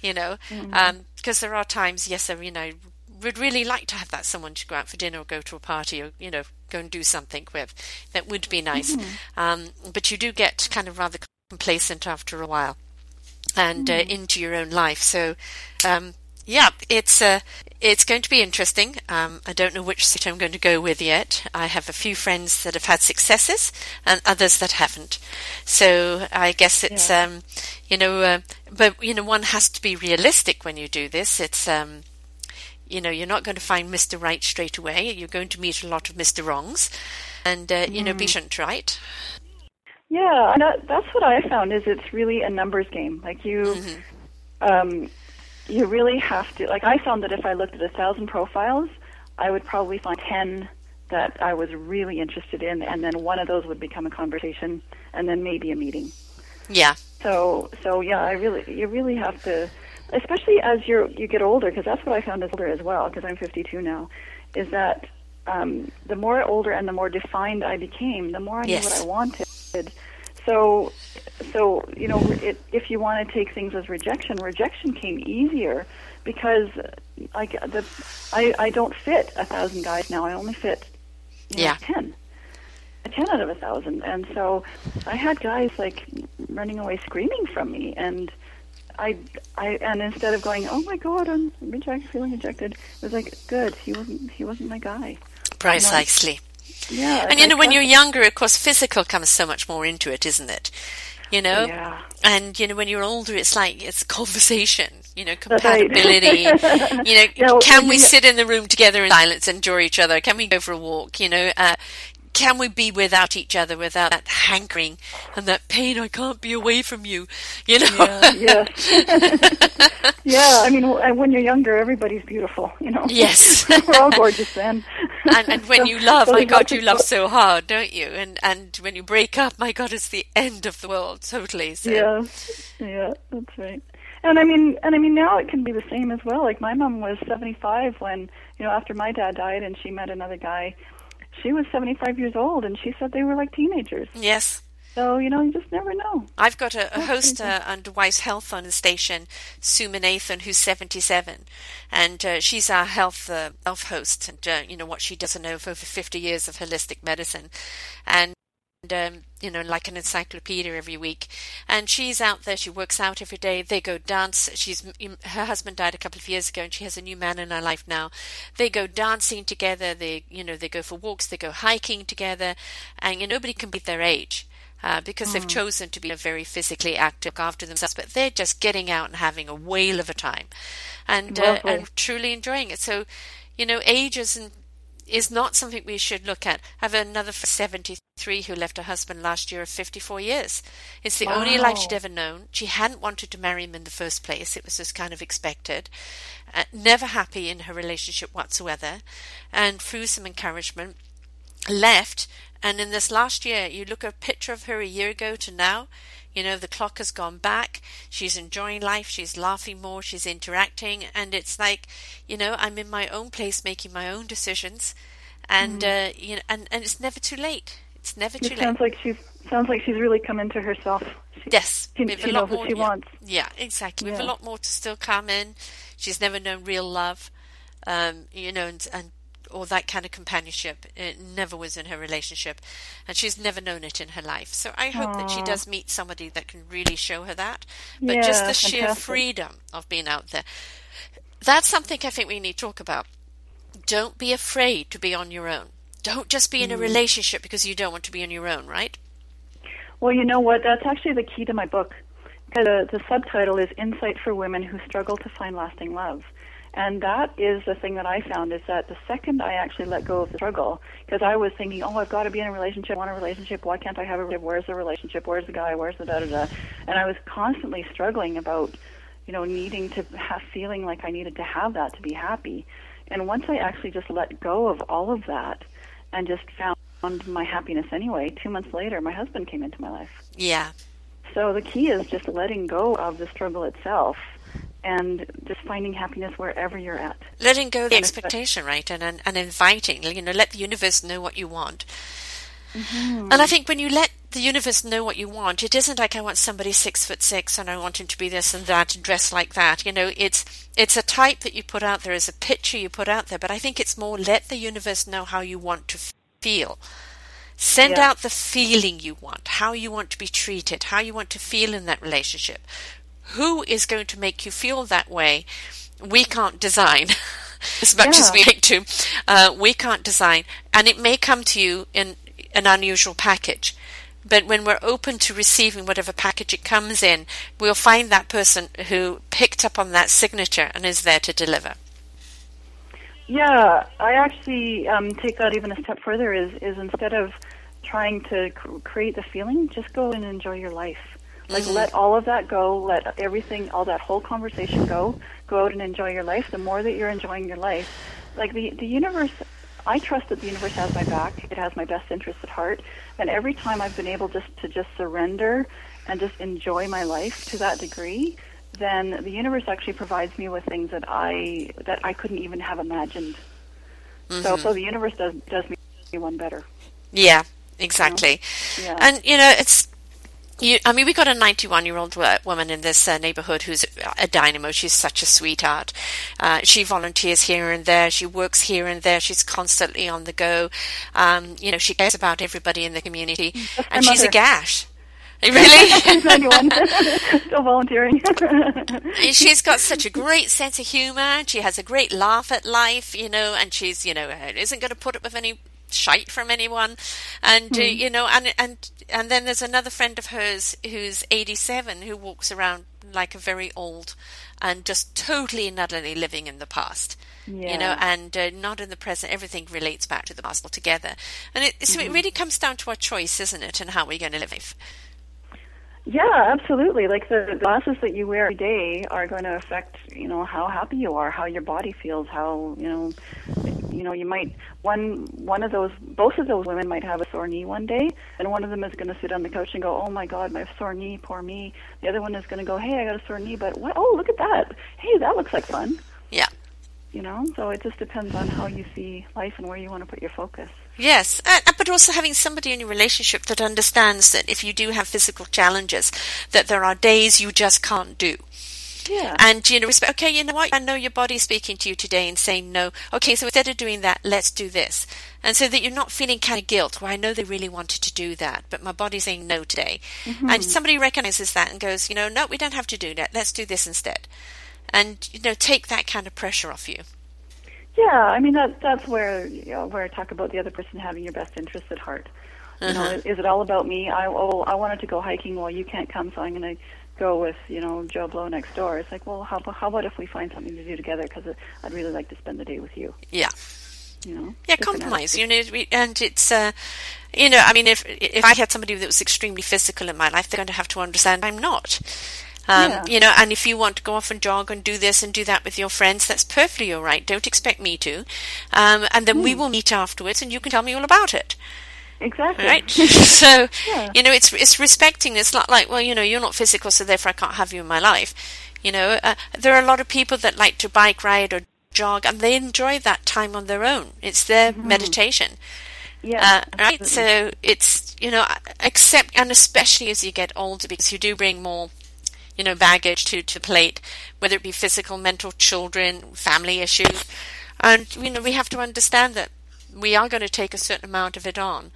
you know, mm-hmm. um, because there are times, yes, I, you know, would really like to have that someone to go out for dinner or go to a party or, you know, go and do something with. That would be nice. Mm-hmm. Um, but you do get kind of rather complacent after a while and mm. uh, into your own life. So, um, yeah, it's uh, it's going to be interesting. Um, I don't know which site I'm going to go with yet. I have a few friends that have had successes and others that haven't. So I guess it's yeah. um, you know, uh, but you know, one has to be realistic when you do this. It's um, you know, you're not going to find Mr. Right straight away. You're going to meet a lot of Mr. Wrongs, and uh, mm. you know, be mm. right. Yeah, that, that's what I found. Is it's really a numbers game. Like you, mm-hmm. um, you really have to. Like I found that if I looked at a thousand profiles, I would probably find ten that I was really interested in, and then one of those would become a conversation, and then maybe a meeting. Yeah. So, so yeah, I really, you really have to, especially as you you get older, because that's what I found as older as well. Because I'm 52 now, is that um, the more older and the more defined I became, the more I yes. knew what I wanted So, so you know, it, if you want to take things as rejection, rejection came easier because like the I I don't fit a thousand guys now. I only fit you know, Yeah. ten. A ten out of a thousand, and so I had guys like running away screaming from me, and I, I, and instead of going, oh my god, I'm rejected, feeling rejected, it was like, good, he wasn't, he wasn't my guy. Precisely. Yeah. And you know, when you're younger, of course, physical comes so much more into it, isn't it? You know? Yeah. And, you know, when you're older, it's like, it's conversation, you know, compatibility. you know, well, can we sit in the room together in silence, and enjoy each other? Can we go for a walk? You know, uh, can we be without each other without that hankering and that pain? I can't be away from you. You know? Yeah, yes. yeah, I mean, when you're younger, everybody's beautiful, you know. Yes. We're all gorgeous then. and, and when So- you love, so my God, you love so hard, don't you? And and when you break up, my God, it's the end of the world, totally. So. Yeah, yeah, that's right. And I mean, and I mean, now it can be the same as well. Like my mom was 75 when, you know, after my dad died, and she met another guy. She was 75 years old, and she said they were like teenagers. Yes. So you know, you just never know. I've got a, a host uh, under Wise Health on the station, Sue Nathan, who's 77, and uh, she's our health uh, health host, and uh, you know what she doesn't know for over 50 years of holistic medicine, and um, you know like an encyclopedia every week. And she's out there. She works out every day. They go dance. She's her husband died a couple of years ago, and she has a new man in her life now. They go dancing together. They you know they go for walks. They go hiking together, and you know, nobody can beat their age uh, because they've chosen to be very physically active after themselves, but they're just getting out and having a whale of a time, and uh, and truly enjoying it. So, you know, age isn't is not something we should look at. I have another seventy three who left her husband last year of fifty four years. It's the only life she'd ever known. She hadn't wanted to marry him in the first place. It was just kind of expected. Uh, never happy in her relationship whatsoever, and through some encouragement left and in this last year you look at a picture of her a year ago to now you know the clock has gone back she's enjoying life she's laughing more she's interacting and it's like you know i'm in my own place making my own decisions and uh, you know and, and it's never too late it's never too It late sounds like she's sounds like she's really come into herself. She, Yes, she, we have she a knows lot what more. she yeah. wants. Yeah, exactly. We have a lot more to still come in. She's never known real love, um, you know, and, and or that kind of companionship. It never was in her relationship, and she's never known it in her life. So I hope that she does meet somebody that can really show her that. But just Yeah, the sheer freedom of being out there. That's something I think we need to talk about. Don't be afraid to be on your own. Don't just be in Mm. a relationship because you don't want to be on your own, right? Well, you know what? That's actually the key to my book. The, the subtitle is Insight for Women Who Struggle to Find Lasting Love. And that is the thing that I found is that the second I actually let go of the struggle, because I was thinking, oh, I've got to be in a relationship, I want a relationship, why can't I have a relationship, where's the relationship, where's the guy, where's the da da da. And I was constantly struggling about, you know, needing to have, feeling like I needed to have that to be happy. And once I actually just let go of all of that and just found my happiness anyway, two months later, my husband came into my life. Yeah. So the key is just letting go of the struggle itself and just finding happiness wherever you're at. letting go of the And expectation, right, and, and and inviting, you know, let the universe know what you want. Mm-hmm. And I think when you let the universe know what you want, it isn't like I want somebody six foot six and I want him to be this and that and dress like that. You know, it's it's a type that you put out there, is a picture you put out there. But I think it's more let the universe know how you want to feel. Send Yeah. out the feeling you want, how you want to be treated, how you want to feel in that relationship. Who is going to make you feel that way? We can't design. as much as we like to, uh, we can't design, and it may come to you in an unusual package. But when we're open to receiving whatever package it comes in, we'll find that person who picked up on that signature and is there to deliver. Yeah, I actually um, take that even a step further. Is is instead of trying to cr- create the feeling, just go and enjoy your life. Like mm-hmm. let all of that go. Let everything, all that whole conversation go. Go out and enjoy your life. The more that you're enjoying your life, like the the universe, I trust that the universe has my back. It has my best interests at heart. And every time I've been able just to just surrender and just enjoy my life to that degree, then the universe actually provides me with things that I that I couldn't even have imagined. So, mm-hmm. so the universe does does me one better. Yeah, exactly. Yeah. And you know, it's you, I mean, we got a 91 year old woman in this uh, neighborhood who's a dynamo. She's such a sweetheart. Uh, she volunteers here and there. She works here and there. She's constantly on the go. Um, you know, she cares about everybody in the community, and she's a gash. Really? Still volunteering? she's got such a great sense of humor. She has a great laugh at life, you know, and she's, you know, isn't going to put up with any shite from anyone, and mm. uh, hmm. you know, and and and then there's another friend of hers who's 87 who walks around like a very old and just totally and utterly living in the past. Yeah. You know, and uh, not in the present. Everything relates back to the past altogether, and it, so mm-hmm. it really comes down to our choice, isn't it, and how we're going to live. Yeah, absolutely. Like the glasses that you wear every day are going to affect, you know, how happy you are, how your body feels, how, you know, you know, you might one one of those both of those women might have a sore knee one day, and one of them is going to sit on the couch and go, "Oh my god, my sore knee, poor me." The other one is going to go, "Hey, I got a sore knee, but what? Oh, look at that. Hey, that looks like fun." Yeah. You know, so it just depends on how you see life and where you want to put your focus. Yes, uh, but also having somebody in your relationship that understands that if you do have physical challenges, that there are days you just can't do. Yeah. And you know, respect. Okay, you know what? I know your body's speaking to you today and saying no. Okay, so instead of doing that, let's do this. And so that you're not feeling kind of guilt. Well, I know they really wanted to do that, but my body's saying no today. Mm-hmm. And somebody recognizes that and goes, you know, no, we don't have to do that. Let's do this instead. And you know, take that kind of pressure off you. Yeah, I mean that that's where you know, where I talk about the other person having your best interests at heart. Uh-huh. You know, uh-huh. is it all about me? I oh I wanted to go hiking, well you can't come, so I'm going to go with you know Joe Blow next door. It's like, well, how how about if we find something to do together? Because I'd really like to spend the day with you. Yeah. You know. Yeah, compromise. You know, and it's uh, you know, I mean, if if I had somebody that was extremely physical in my life, they're going to have to understand I'm not. Um, yeah. You know, and if you want to go off and jog and do this and do that with your friends, that's perfectly all right. Don't expect me to. Um, and then mm. we hmm. will meet afterwards and you can tell me all about it. Exactly. Right. so, yeah. you know, it's it's respecting. It's not like, well, you know, you're not physical, so therefore I can't have you in my life. You know, uh, there are a lot of people that like to bike ride or jog, and they enjoy that time on their own. It's their mm-hmm. meditation. Yeah. Uh, right. So it's you know, accept, and especially as you get older, because you do bring more you know, baggage to, to plate, whether it be physical, mental, children, family issues. And, you know, we have to understand that we are going to take a certain amount of it on.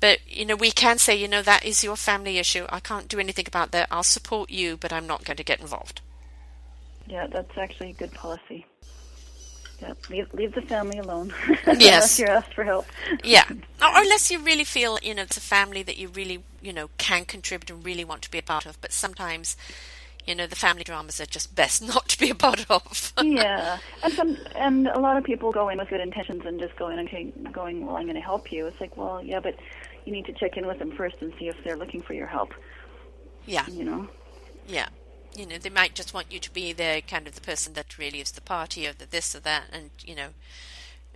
But, you know, we can say, you know, that is your family issue. I can't do anything about that. I'll support you, but I'm not going to get involved. Yeah, that's actually a good policy. Yeah, leave, leave the family alone. Yes. unless you're asked for help. yeah. Or unless you really feel, you know, it's a family that you really, you know, can contribute and really want to be a part of. But sometimes, you know, the family dramas are just best not to be a part of. yeah. And some, and a lot of people go in with good intentions and just go in and going, well, I'm going to help you. It's like, well, yeah, but you need to check in with them first and see if they're looking for your help. Yeah. You know? Yeah you know, they might just want you to be the kind of the person that really is the party or the this or that, and you know,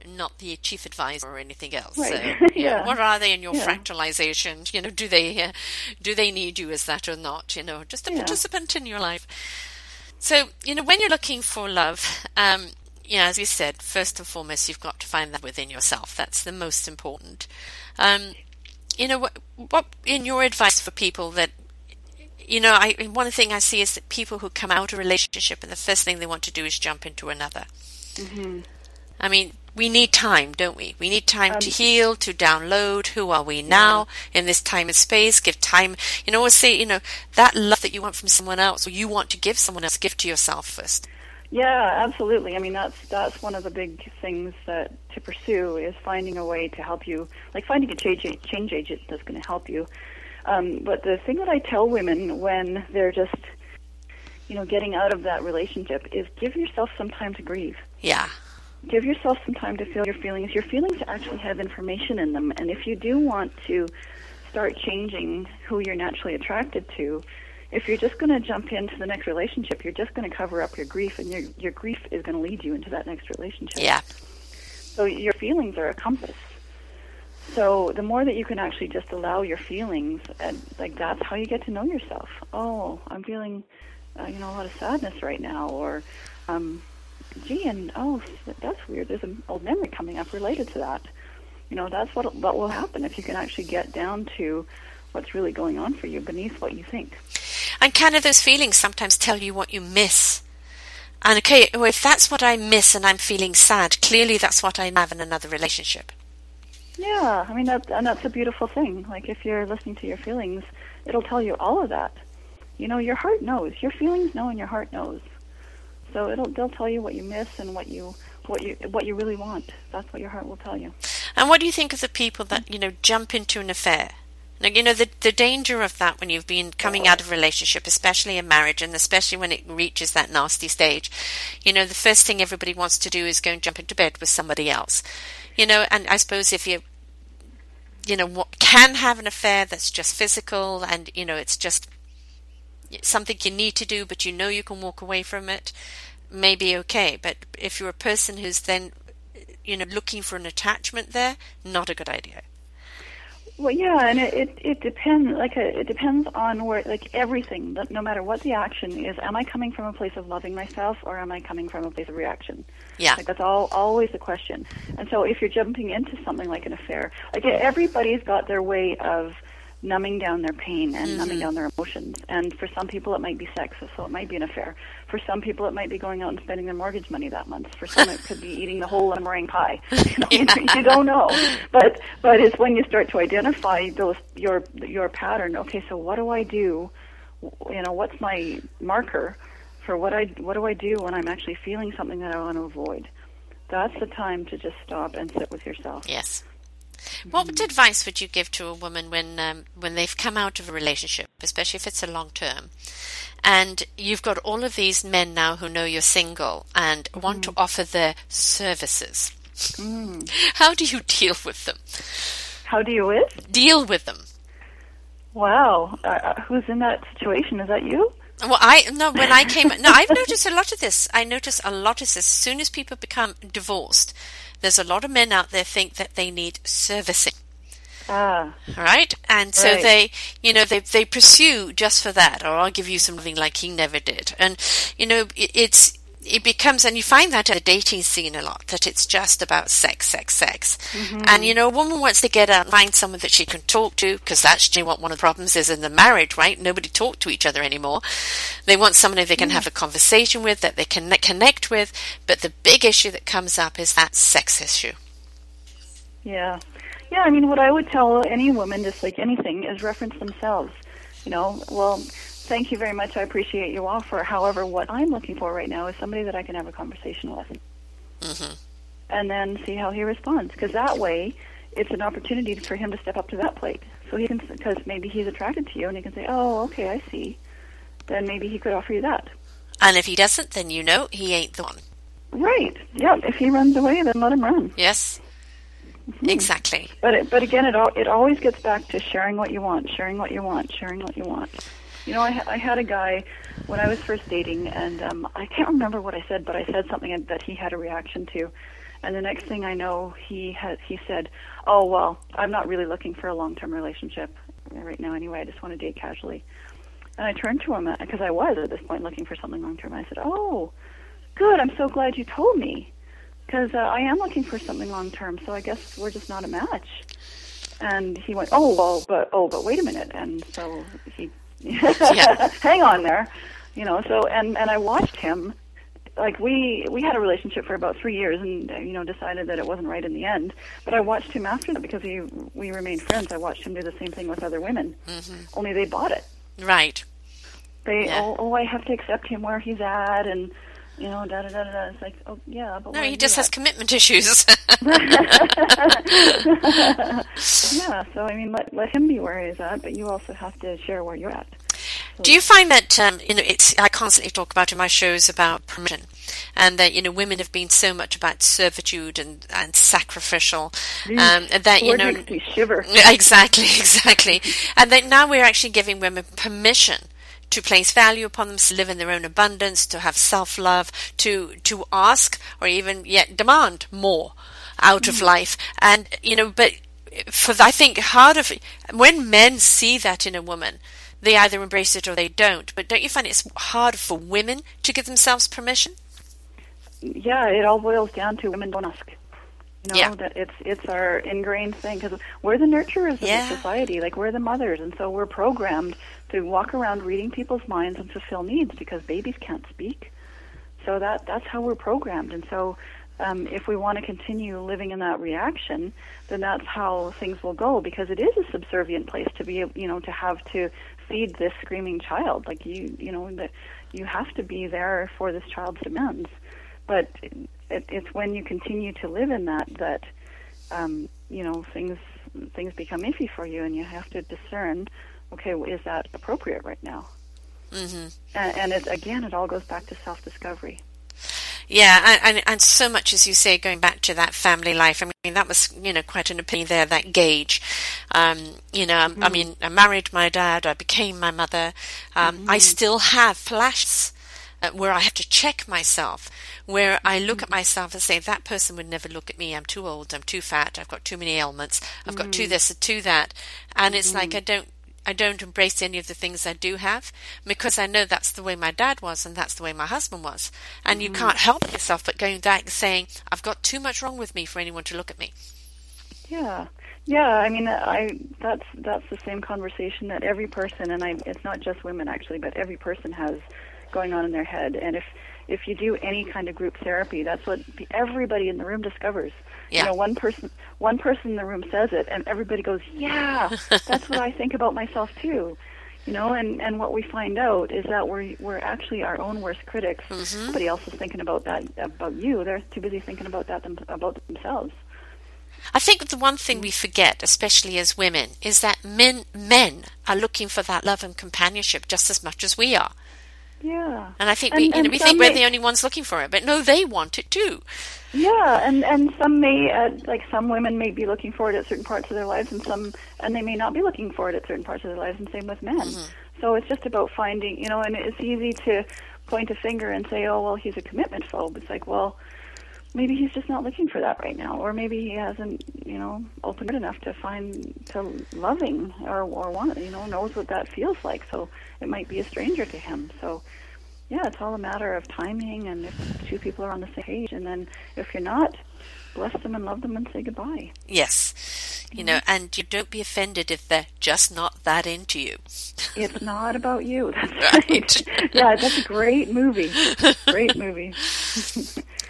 not the chief advisor or anything else. Right. So, yeah. what are they in your yeah. fractalization? You know, do they uh, do they need you as that or not? You know, just a yeah. participant in your life. So, you know, when you're looking for love, um, you know, as we said, first and foremost, you've got to find that within yourself. That's the most important. Um, you know, what, what in your advice for people that you know, I one thing I see is that people who come out of a relationship and the first thing they want to do is jump into another. Mm-hmm. I mean, we need time, don't we? We need time um, to heal, to download. Who are we now yeah. in this time and space? Give time. You know, always say, you know, that love that you want from someone else, or you want to give someone else, give to yourself first. Yeah, absolutely. I mean, that's that's one of the big things that to pursue is finding a way to help you, like finding a change change agent that's going to help you um, but the thing that I tell women when they're just, you know, getting out of that relationship is give yourself some time to grieve. Yeah. Give yourself some time to feel your feelings. Your feelings actually have information in them, and if you do want to start changing who you're naturally attracted to, if you're just going to jump into the next relationship, you're just going to cover up your grief, and your your grief is going to lead you into that next relationship. Yeah. So your feelings are a compass. So the more that you can actually just allow your feelings, and like that's how you get to know yourself. Oh, I'm feeling, uh, you know, a lot of sadness right now, or, um, gee, and oh, that's weird. There's an old memory coming up related to that. You know, that's what what will happen if you can actually get down to what's really going on for you beneath what you think. And kind of those feelings sometimes tell you what you miss. And okay, well, if that's what I miss and I'm feeling sad, clearly that's what I have in another relationship. Yeah, I mean that, and that's a beautiful thing. Like if you're listening to your feelings, it'll tell you all of that. You know, your heart knows. Your feelings know, and your heart knows. So it'll they'll tell you what you miss and what you what you what you really want. That's what your heart will tell you. And what do you think of the people that you know jump into an affair? Now, you know the the danger of that when you've been coming out of a relationship, especially a marriage, and especially when it reaches that nasty stage. You know, the first thing everybody wants to do is go and jump into bed with somebody else. You know, and I suppose if you you know what can have an affair that's just physical and you know it's just something you need to do but you know you can walk away from it may be okay but if you're a person who's then you know looking for an attachment there not a good idea Well, yeah, and it, it it depends. Like a, it depends on where, like everything. that No matter what the action is, am I coming from a place of loving myself, or am I coming from a place of reaction? yeah Like that's all always the question. And so if you're jumping into something like an affair, like everybody's got their way of numbing down their pain and numbing mm-hmm. down their emotions. And for some people it might be sex, so it might be an affair. For some people it might be going out and spending their mortgage money that month. For some it could be eating the whole meringue pie. You, know, you, you don't know. But but it's when you start to identify those your your pattern. Okay, so what do I do? You know, what's my marker? for what I what do I do when I'm actually feeling something that I want to avoid. That's the time to just stop and sit with yourself. yes what advice would you give to a woman when um, when they've come out of a relationship, especially if it's a long term, and you've got all of these men now who know you're single and want to offer their services? How do you deal with them? How do you with? Deal with them. Wow, uh, uh, who's in that situation? Is that you? Well, I no. When I came, no, I've noticed a lot of this. I notice a lot of this. As soon as people become divorced, there's a lot of men out there think that they need servicing. Ah, right? And so Right. they, you know, they they pursue just for that, or I'll give you something like he never did, and you know, it, it's it becomes, and you find that in the dating scene a lot, that it's just about sex, sex, sex, mm-hmm. and you know, a woman wants to get out and find someone that she can talk to, because that's what one of the problems is in the marriage, right? Nobody talk to each other anymore. They want someone they can mm. have a conversation with, that they can connect with, but the big issue that comes up is that sex issue. yeah, yeah. I mean, what I would tell any woman, just like anything, is reference themselves. You know, well, thank you very much. I appreciate your offer. However, what I'm looking for right now is somebody that I can have a conversation with, hmm and then see how he responds. Because that way, it's an opportunity for him to step up to that plate. So he can, because maybe he's attracted to you, and he can say, "Oh, okay, I see." Then maybe he could offer you that. And if he doesn't, then you know he ain't the one. Right. Yeah. If he runs away, then let him run. Yes, Mm-hmm. exactly. But it, but again, it all, it always gets back to sharing what you want, sharing what you want, sharing what you want. You know, I I had a guy when I was first dating, and um, I can't remember what I said, but I said something that he had a reaction to, and the next thing I know, he had he said, "Oh well, I'm not really looking for a long term relationship right now. Anyway, I just want to date casually." And I turned to him because I was at this point looking for something long term. I said, "Oh, good. I'm so glad you told me." because uh, I am looking for something long term. So I guess we're just not a match. And he went, oh well, but oh, but wait a minute. And so he, Yeah. hang on there, you know. So and and I watched him. Like we we had a relationship for about three years, and uh, you know decided that it wasn't right in the end. But I watched him after that because he we remained friends. I watched him do the same thing with other women. Only they bought it. Right. They Yeah. oh oh I have to accept him where he's at and. You know, da da da da. It's like, oh yeah, but No, he just has commitment issues. yeah, so I mean, let let him be where he's at, but you also have to share where you're at. Do you find that um, you know? It's I constantly talk about in my shows about permission, and that you know women have been so much about servitude and and sacrificial, um, and that you know shiver. Exactly, exactly. And that now we're actually giving women permission to place value upon them, to live in their own abundance, to have self-love, to to ask or even yet demand more out of mm. life. And you know, but for I think hard of when men see that in a woman, they either embrace it or they don't. But don't you find it's hard for women to give themselves permission? Yeah, it all boils down to women don't ask. You know Yeah. that it's it's our ingrained thing because we're the nurturers of Yeah. the society, like we're the mothers, and so we're programmed to walk around reading people's minds and fulfill needs because babies can't speak. So that that's how we're programmed, and so um, if we want to continue living in that reaction, then that's how things will go because it is a subservient place to be, you know, to have to feed this screaming child. Like you, you know, that you have to be there for this child's demands. But it, it's when you continue to live in that that um, you know things things become iffy for you, and you have to discern. Okay, well, is that appropriate right now? hmm And, and it, again, it all goes back to self-discovery. Yeah, and, and so much as you say, going back to that family life. I mean, that was you know quite an opinion there. That gauge, um, you know. I mean, I married my dad. I became my mother. Um, I still have flashes uh, where I have to check myself, where I look at myself and say that person would never look at me. I'm too old. I'm too fat. I've got too many ailments. I've got too this and too that, and it's like I don't. I don't embrace any of the things I do have because I know that's the way my dad was and that's the way my husband was. And you mm-hmm. can't help yourself but going back and saying, I've got too much wrong with me for anyone to look at me. Yeah, yeah. I mean, I that's that's the same conversation that every person, and I it's not just women actually, but every person has going on in their head. And if if you do any kind of group therapy, that's what everybody in the room discovers. Yeah. You know, one person one person in the room says it, and everybody goes, "Yeah, that's what I think about myself too." You know, and and what we find out is that we're we're actually our own worst critics. Mm-hmm. Nobody else is thinking about that about you. They're too busy thinking about that them, about themselves. I think the one thing we forget, especially as women, is that men men are looking for that love and companionship just as much as we are. Yeah. And I think And- we, you know, we think we're the only ones looking for it, but no, they want it too. Yeah, and and some may uh, like some women may be looking for it at certain parts of their lives, and some and they may not be looking for it at certain parts of their lives, and same with men. So it's just about finding, you know, and it's easy to point a finger and say, oh well, he's a commitment phobe. It's like, well, maybe he's just not looking for that right now, or maybe he hasn't, you know, opened enough to find to loving or or want, you know, knows what that feels like. So it might be a stranger to him. So yeah, it's all a matter of timing and if two people are on the same page. And then if you're not, bless them and love them and say goodbye. Yes. You know, and you don't be offended if they're just not that into you. It's not about you. That's Right. right. yeah, that's a great movie. Great movie.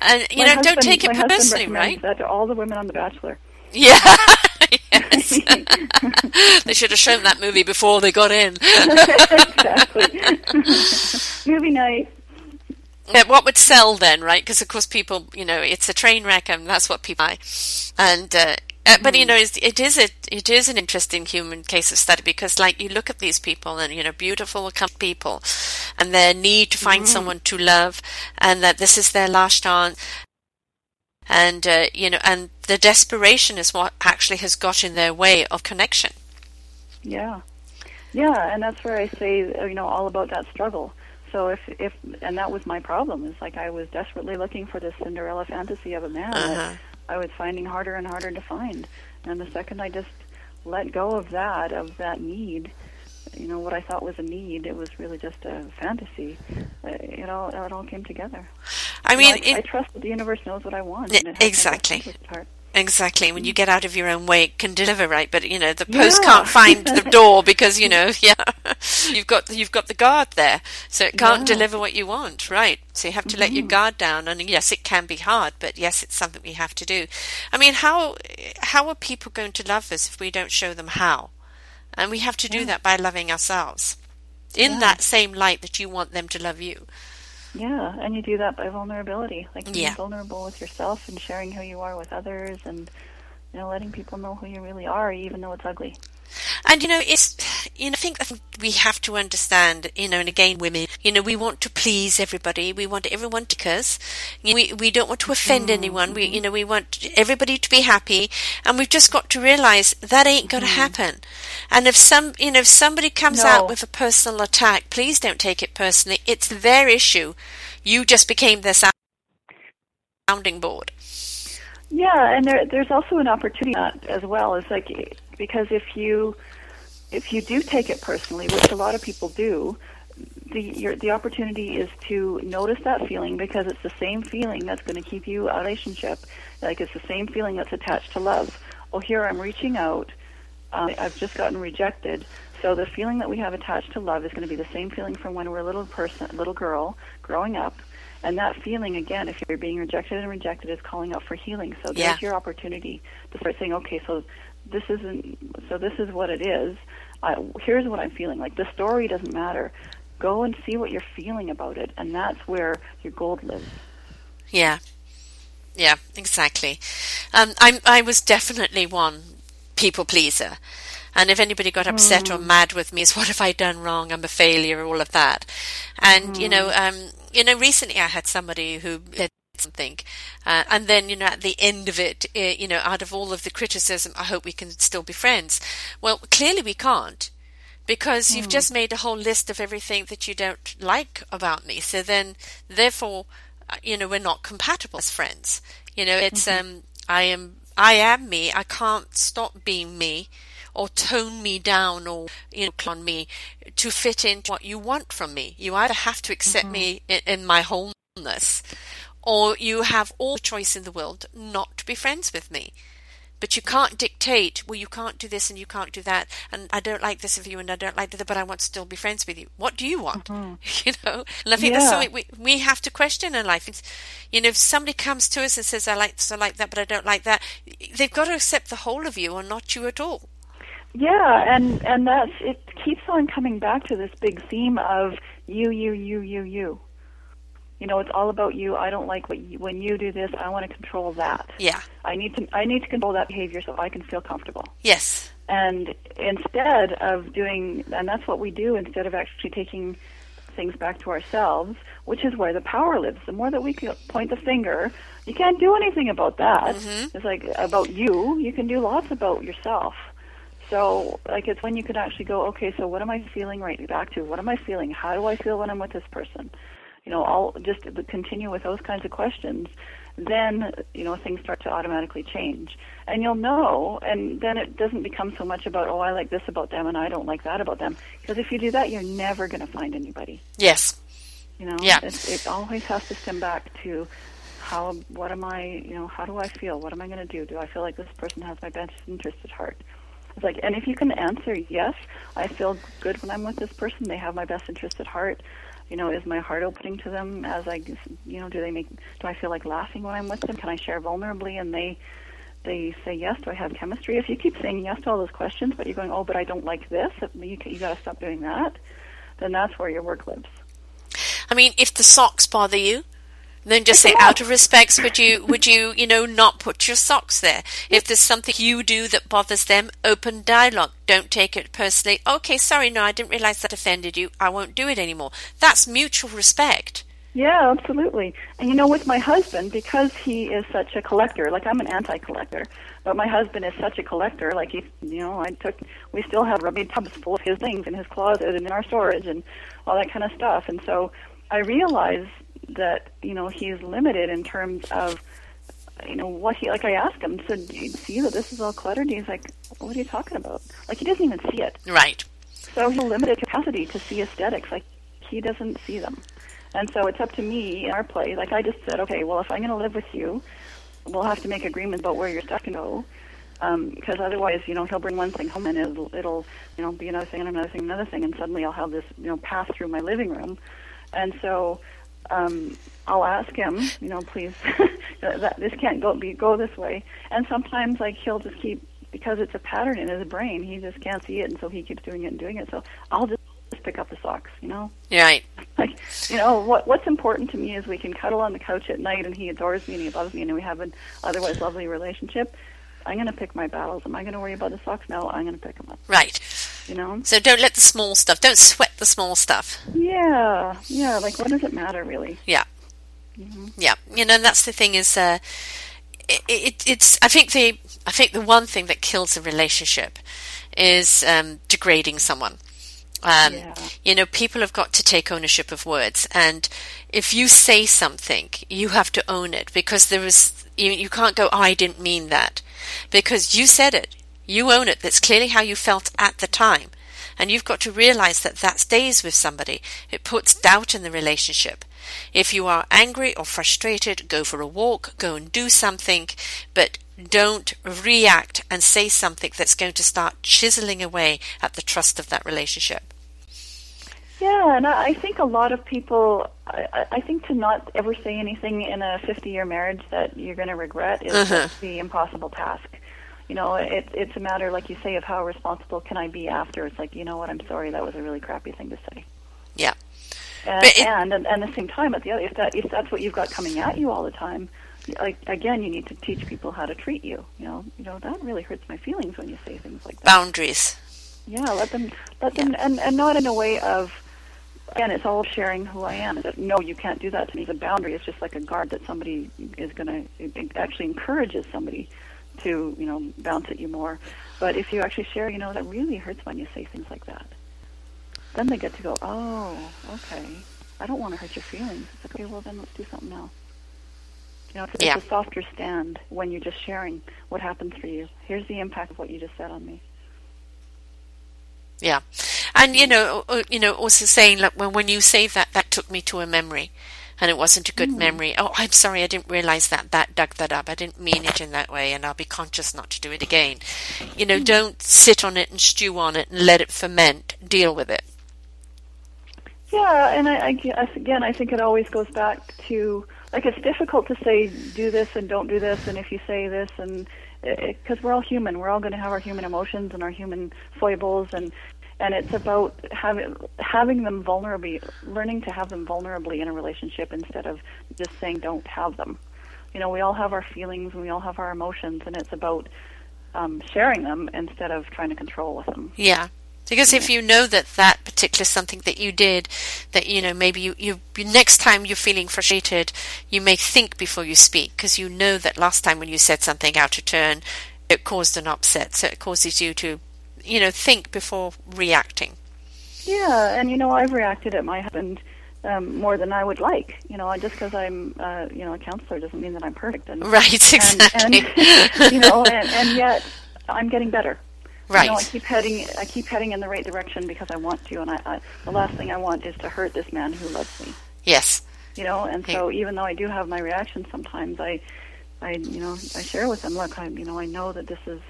And, you know, don't take it personally, right? That to all the women on The Bachelor. Yeah. yes. they should have shown that movie before they got in. exactly. movie night. Yeah, what would sell then, right? Because of course people, you know, it's a train wreck, and that's what people buy. And uh, uh, but you know, it is a, it is an interesting human case of study because, like, you look at these people, and you know, beautiful people, and their need to find someone to love, and that this is their last chance. And uh, you know, and the desperation is what actually has got in their way of connection. Yeah, yeah, and that's where I say you know all about that struggle. So if if and that was my problem is like I was desperately looking for this Cinderella fantasy of a man Uh-huh. that I was finding harder and harder to find. And the second I just let go of that of that need, you know what I thought was a need, it was really just a fantasy. Uh, it all it all came together. I You know, mean, I, it, I trust that the universe knows what I want. It exactly. Interest at heart. Exactly. When you get out of your own way, it can deliver right, but you know the post Yeah. can't find the door because you know, yeah, you've got you've got the guard there, so it can't Yeah. deliver what you want, right? So you have to let your mm-hmm. guard down, and yes, it can be hard, but yes, it's something we have to do. I mean, how how are people going to love us if we don't show them how? And we have to do that by loving ourselves in Yeah. that same light that you want them to love you. Yeah, and you do that by vulnerability, like being Yeah. vulnerable with yourself and sharing who you are with others, and you know, letting people know who you really are, even though it's ugly. And you know, it's you know, I think we have to understand, you know, and again, women, you know, we want to please everybody. We want everyone to us. We we don't want to offend mm-hmm. anyone. We you know, we want everybody to be happy, and we've just got to realize that ain't going to mm-hmm. happen. And if some, you know, if somebody comes No. out with a personal attack, please don't take it personally. It's their issue. You just became their sounding board. Yeah, and there, there's also an opportunity as well. It's like because if you if you do take it personally, which a lot of people do, the your, the opportunity is to notice that feeling because it's the same feeling that's going to keep you a relationship. Like it's the same feeling that's attached to love. Oh, here I'm reaching out. Uh, I've just gotten rejected. So the feeling that we have attached to love is going to be the same feeling from when we're a little person, little girl, growing up. And that feeling, again, if you're being rejected and rejected, is calling out for healing. So there's Yeah. your opportunity to start saying, okay, so this isn't, so this is what it is. I, here's what I'm feeling. Like the story doesn't matter. Go and see what you're feeling about it, and that's where your gold lives. Yeah. Yeah, exactly. Um, I'm, I was definitely one people pleaser. And if anybody got upset or mad with me, is what have I done wrong? I'm a failure, all of that. And, you know, um, you know, recently I had somebody who said something, uh, and then, you know, at the end of it, uh, you know, out of all of the criticism, I hope we can still be friends. Well, clearly we can't because you've just made a whole list of everything that you don't like about me. So then, therefore, uh, you know, we're not compatible as friends. You know, it's um, I am, I am me. I can't stop being me, or tone me down, or you know, on me to fit into what you want from me. You either have to accept mm-hmm. me in, in my wholeness, or you have all the choice in the world not to be friends with me. But you can't dictate, well, you can't do this and you can't do that, and I don't like this of you and I don't like that, but I want to still be friends with you. What do you want? Mm-hmm. You know? And I think that's something we, we have to question in life. It's, you know, if somebody comes to us and says, I like this, I like that, but I don't like that, they've got to accept the whole of you or not you at all. Yeah, and and that's it keeps on coming back to this big theme of you, you, you, you, you. You know, it's all about you. I don't like what you, when you do this. I want to control that. Yeah. I need to I need to control that behavior so I can feel comfortable. Yes. And instead of doing, and that's what we do instead of actually taking things back to ourselves, which is where the power lives. The more that we can point the finger, you can't do anything about that. Mm-hmm. It's like about you. You can do lots about yourself. So, like, it's when you can actually go, okay, so what am I feeling right back to? What am I feeling? How do I feel when I'm with this person? You know, I'll just continue with those kinds of questions. Then, you know, things start to automatically change. And you'll know, and then it doesn't become so much about, oh, I like this about them and I don't like that about them. Because if you do that, you're never going to find anybody. Yes. You know, Yeah. it, it always has to stem back to how, what am I, you know, how do I feel? What am I going to do? Do I feel like this person has my best interest at heart? It's like, and if you can answer yes, I feel good when I'm with this person. They have my best interest at heart. You know, is my heart opening to them as I, you know, do they make? Do I feel like laughing when I'm with them? Can I share vulnerably and they, they say yes? Do I have chemistry? If you keep saying yes to all those questions, but you're going, oh, but I don't like this. You you got to stop doing that. Then that's where your work lives. I mean, if the socks bother you, then just say out of respects would you would you you know not put your socks there? If there's something you do that bothers them open dialogue. Don't take it personally. Okay sorry no i didn't realize that offended you. I won't do it anymore. That's mutual respect. Yeah, absolutely. And you know, with my husband, because he is such a collector, like I'm an anti-collector, but my husband is such a collector. Like he, you know, I took, we still have rugby tubs full of his things in his closet and in our storage and all that kind of stuff. And so I realize that you know he's limited in terms of you know what he like. I asked him, so do you see that this is all cluttered? and He's like, what are you talking about? Like he doesn't even see it. right So he's a limited capacity to see aesthetics. Like he doesn't see them. And so it's up to me in our play. Like I just said, okay, well if I'm going to live with you, we'll have to make agreements about where your stuff can go. Um, because otherwise, you know, he'll bring one thing home and it'll, it'll, you know, be another thing and another thing, another thing, and suddenly I'll have this, you know, pass through my living room. And so um, I'll ask him, you know, please, that this can't go be go this way. And sometimes, like he'll just keep because it's a pattern in his brain. He just can't see it, and so he keeps doing it and doing it. So I'll just pick up the socks, you know. right Like, you know, what what's important to me is we can cuddle on the couch at night, and he adores me and he loves me, and we have an otherwise lovely relationship. I'm going to pick my battles. Am I going to worry about the socks? No, I'm going to pick them up. right You know? so don't let the small stuff don't sweat the small stuff Yeah, yeah. Like, what does it matter, really? Yeah. Yeah. You know, and that's the thing is, uh, it, it, it's, I think the, I think the one thing that kills a relationship is, um, degrading someone. Um, Yeah. you know, people have got to take ownership of words. And if you say something, you have to own it because there is, you, you can't go, oh, I didn't mean that. Because you said it. You own it. That's clearly how you felt at the time. And you've got to realize that that stays with somebody. It puts doubt in the relationship. If you are angry or frustrated, go for a walk, go and do something, but don't react and say something that's going to start chiseling away at the trust of that relationship. Yeah, and I think a lot of people, I, I think to not ever say anything in a 50 year marriage that you're going to regret is Uh-huh. the impossible task. You know, it, it's a matter, like you say, of how responsible can I be after. It's like, you know what, I'm sorry, that was a really crappy thing to say. Yeah. And, it- and, and, and at the same time, at the other, if that if that's what you've got coming at you all the time, like again, you need to teach people how to treat you. You know, you know that really hurts my feelings when you say things like that. Boundaries. Yeah, let them let them and and not in a way of again, it's all sharing who I am. That no, you can't do that to me. The boundary is just like a guard that somebody is going to it actually encourages somebody to you know bounce at you more. But if you actually share, you know that really hurts when you say things like that. Then they get to go, oh, okay, I don't want to hurt your feelings. It's like, okay, well then let's do something else. You know, it's, Yeah. it's a softer stand when you're just sharing what happens for you. Here's the impact of what you just said on me. Yeah, and you know, uh, you know, also saying like when when you say that, that took me to a memory, and it wasn't a good hmm. memory. Oh, I'm sorry, I didn't realize that. That dug that up. I didn't mean it in that way, and I'll be conscious not to do it again. You know, hmm. don't sit on it and stew on it and let it ferment. Deal with it. Yeah, and I, I again, I think it always goes back to like it's difficult to say do this and don't do this, and if you say this, and eh, eh, because we're all human, we're all going to have our human emotions and our human foibles, and and it's about having having them vulnerably, learning to have them vulnerably in a relationship instead of just saying don't have them. You know, we all have our feelings and we all have our emotions, and it's about um, sharing them instead of trying to control with them. Yeah. Because if you know that that particular something that you did, that you know maybe you, you next time you're feeling frustrated, you may think before you speak because you know that last time when you said something out of turn, it caused an upset. So it causes you to, you know, think before reacting. Yeah, and you know, I've reacted at my husband um, more than I would like. You know, just because I'm, uh, you know, a counselor doesn't mean that I'm perfect. And, Right, exactly. And, and you know, and, and yet I'm getting better. right. You know, I keep heading, I keep heading in the right direction because I want to, and I, I the last thing I want is to hurt this man who loves me. yes. You know, and so even though I do have my reactions sometimes, I, I, you know, I share with them, look, I, you know, I know that this is,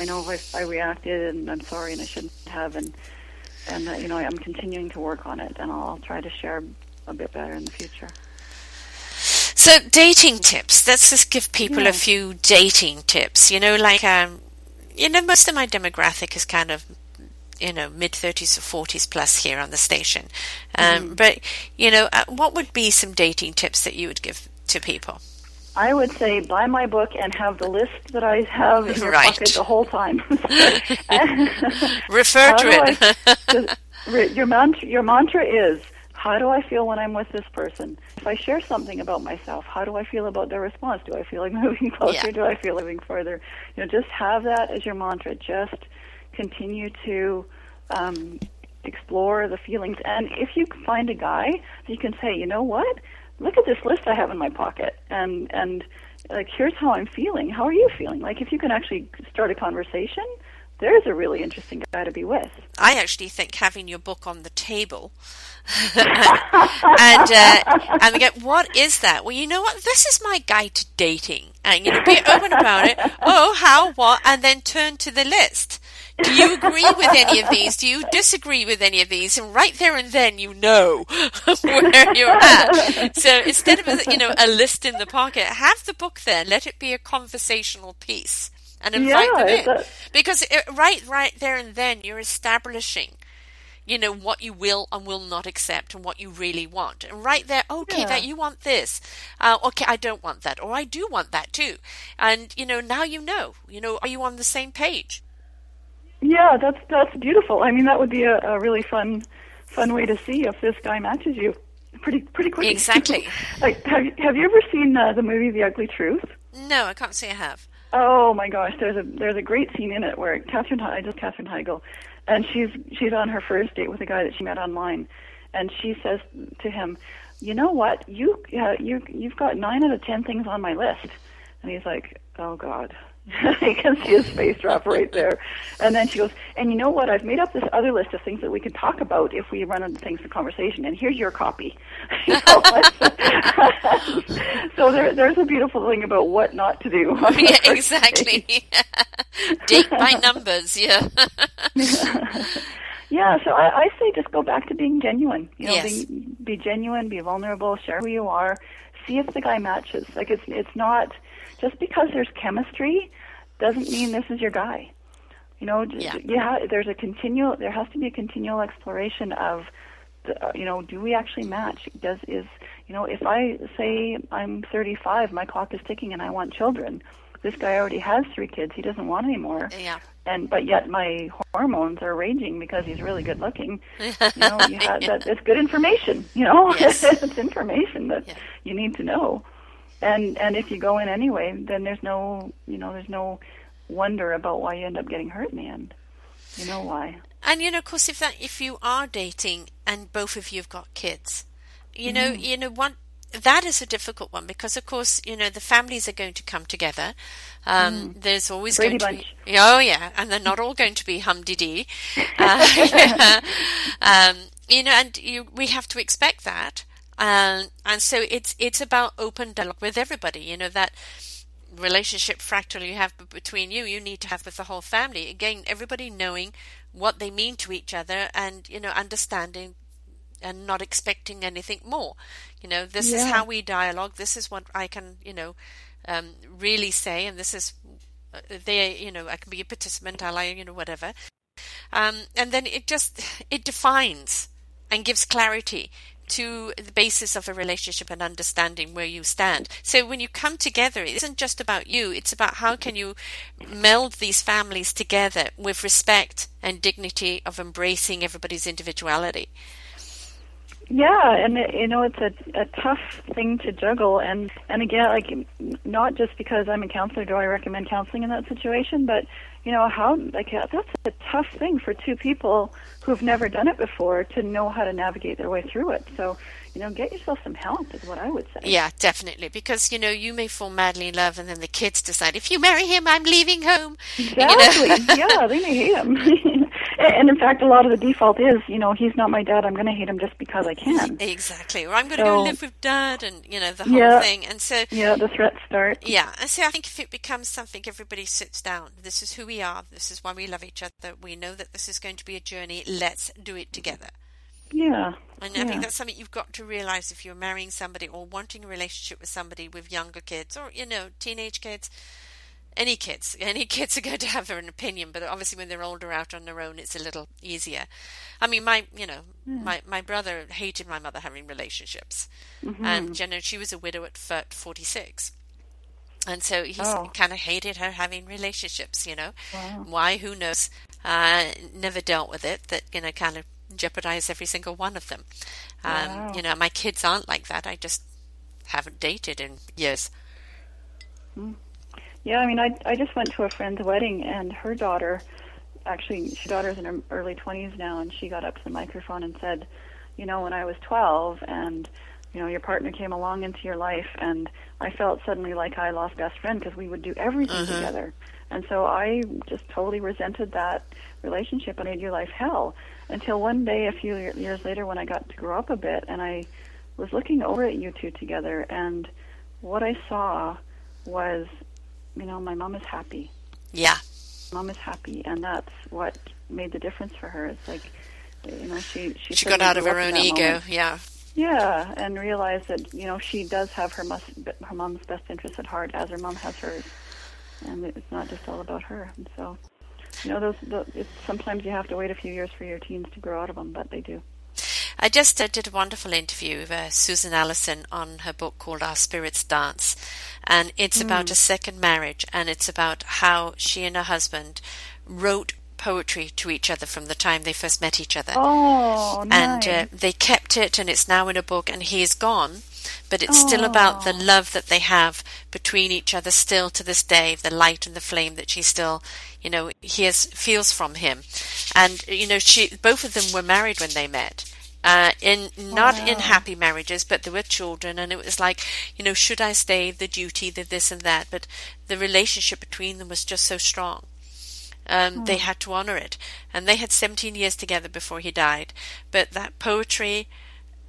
I know I, I reacted, and I'm sorry, and I shouldn't have, and and uh, you know, I'm continuing to work on it, and I'll try to share a bit better in the future. So dating tips. Let's just give people Yeah. a few dating tips. You know, like um, you know, most of my demographic is kind of you know mid thirties or forties plus here on the station. Um, Mm-hmm. But you know, uh, what would be some dating tips that you would give to people? I would say buy my book and have the list that I have in your Right. pocket the whole time. Refer to it. I- your mantra, your mantra is, how do I feel when I'm with this person? If I share something about myself, how do I feel about their response? Do I feel like moving closer? Yeah. Do I feel like moving further? You know, just have that as your mantra. Just continue to um, explore the feelings. And if you find a guy, you can say, you know what? Look at this list I have in my pocket, and and like here's how I'm feeling. How are you feeling? Like if you can actually start a conversation, there's a really interesting guy to be with. I actually think having your book on the table and uh, and get what is that? Well, you know what? This is my guide to dating, and you know, be open about it. Oh, how, what, and then turn to the list. Do you agree with any of these? Do you disagree with any of these? And right there and then, you know where you're at. So instead of a, you know a list in the pocket, have the book there. Let it be a conversational piece, and invite Yeah, them in. Because it, right, right there and then, you're establishing you know what you will and will not accept and what you really want and right there okay Yeah. that you want this uh, okay i don't want that or i do want that too and you know now you know you know are you on the same page Yeah, that's that's beautiful. I mean, that would be a, a really fun fun way to see if this guy matches you pretty pretty quickly. Exactly. like, have you, have you ever seen uh, the movie The Ugly Truth? no i can't say i have Oh my gosh, there's a there's a great scene in it where Katherine He- just Katherine Heigl, and she's she's on her first date with a guy that she met online, and she says to him, "You know what? You uh, you you've got nine out of ten things on my list," and he's like, "Oh God." you can see his face drop right there. And then she goes, and you know what? I've made up this other list of things that we can talk about if we run into things for conversation. And here's your copy. So there, there's a beautiful thing about what not to do. Yeah, exactly. Date by numbers. Yeah. yeah. So I, I say just go back to being genuine. You know, Yes. be, be genuine, be vulnerable, share who you are, see if the guy matches. Like it's it's not just because there's chemistry doesn't mean this is your guy. You know, Yeah. yeah. There's a continual. There has to be a continual exploration of, the, uh, you know, do we actually match? Does is you know, if I say I'm 35, my clock is ticking, and I want children. This guy already has three kids. He doesn't want any more Yeah. and but yet my hormones are raging because he's really good looking. You know, you have, that, it's good information. You know, Yes. it's information that Yeah. you need to know. And and if you go in anyway, then there's no you know there's no wonder about why you end up getting hurt in the end. You know why? And you know, of course, if that if you are dating and both of you have got kids, you know, Mm-hmm. you know, one that is a difficult one because, of course, you know the families are going to come together. Um, There's always Mm. Brady going to Bunch. be, oh yeah, and they're not all going to be humdiddly. Uh, um, you know, and you, we have to expect that. Um, and so it's it's about open dialogue with everybody. You know that relationship fractal you have between you, you need to have with the whole family. Again, everybody knowing what they mean to each other and, you know, understanding and not expecting anything more. You know, this is how we dialogue. This is what I can, you know, um, really say, and this is uh, they, you know, I can be a participant. I like, you know, whatever. Um, and then it just it defines and gives clarity to the basis of a relationship and understanding where you stand. So when you come together, it isn't just about you, it's about how can you meld these families together with respect and dignity of embracing everybody's individuality. Yeah, and it, you know it's a a tough thing to juggle, and and again, like not just because I'm a counselor do I recommend counseling in that situation, but you know how like uh, that's a tough thing for two people who've never done it before to know how to navigate their way through it. So you know, get yourself some help is what I would say. Yeah, definitely. Because, you know, you may fall madly in love and then the kids decide, if you marry him, I'm leaving home. You know? Yeah, they may hate him. and in fact, a lot of the default is, you know, he's not my dad. I'm going to hate him just because I can. Exactly. Or I'm going to go So- live with dad and, you know, the whole Yeah. thing. And so, Yeah, the threats start. yeah. And so I think if it becomes something everybody sits down, this is who we are, this is why we love each other, we know that this is going to be a journey, let's do it together. Yeah. And I Yeah. think that's something you've got to realize if you're marrying somebody or wanting a relationship with somebody with younger kids or, you know, teenage kids. Any kids, any kids are going to have an opinion, but obviously when they're older out on their own, it's a little easier. I mean, my, you know, my, my brother hated my mother having relationships. And, you know, she was a widow at 46. And so he Oh. kind of hated her having relationships, you know. Wow. Why? Who knows? Uh, never dealt with it. That you know, kind of jeopardized every single one of them. Um, Wow. You know, my kids aren't like that. I just haven't dated in years. Yeah, I mean, I I just went to a friend's wedding, and her daughter, actually, her daughter's in her early twenties now, and she got up to the microphone and said, you know, when I was twelve, and you know, your partner came along into your life, and I felt suddenly like I lost best friend because we would do everything together, and so I just totally resented that relationship and made your life hell. Until one day, a few years later, when I got to grow up a bit, and I was looking over at you two together, and what I saw was you know, my mom is happy. Yeah, Mom is happy, and that's what made the difference for her. It's like, you know, she she, she got out of her own ego. moment. Yeah, Yeah, and realized that you know she does have her mus- her mom's best interest at heart, as her mom has hers, and it's not just all about her. And so, you know, those it's, sometimes you have to wait a few years for your teens to grow out of them, but they do. I just uh, did a wonderful interview with uh, Susan Allison on her book called Our Spirits Dance. And it's about a second marriage, and it's about how she and her husband wrote poetry to each other from the time they first met each other. Oh, and nice. uh, they kept it, and it's now in a book, and he is gone. But it's still about the love that they have between each other, still to this day, the light and the flame that she still, you know, hears feels from him. And you know, she both of them were married when they met, uh, in not wow. in happy marriages, but there were children, and it was like, you know, should I stay? The duty, the this and that, but the relationship between them was just so strong. Um, mm. They hmm. had to honor it, and they had 17 years together before he died. But that poetry,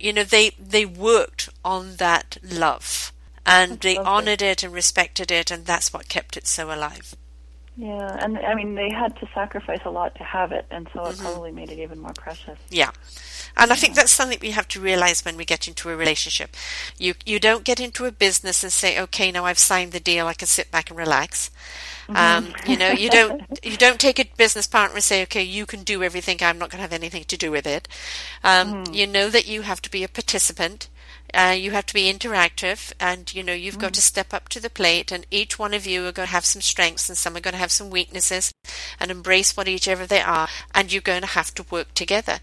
you know, they they worked on that love, and that's they lovely. honored it and respected it, and that's what kept it so alive. Yeah, and I mean they had to sacrifice a lot to have it, and so it mm-hmm. probably made it even more precious. Yeah, and I think that's something we have to realize when we get into a relationship. You you don't get into a business and say, okay, now I've signed the deal, I can sit back and relax. Mm-hmm. Um, you know, you don't you don't take a business partner and say, okay, you can do everything. I'm not going to have anything to do with it. Um, mm. You know that you have to be a participant. Uh, you have to be interactive and you know you've mm. got to step up to the plate and each one of you are going to have some strengths and some are going to have some weaknesses and embrace what each ever they are and you're going to have to work together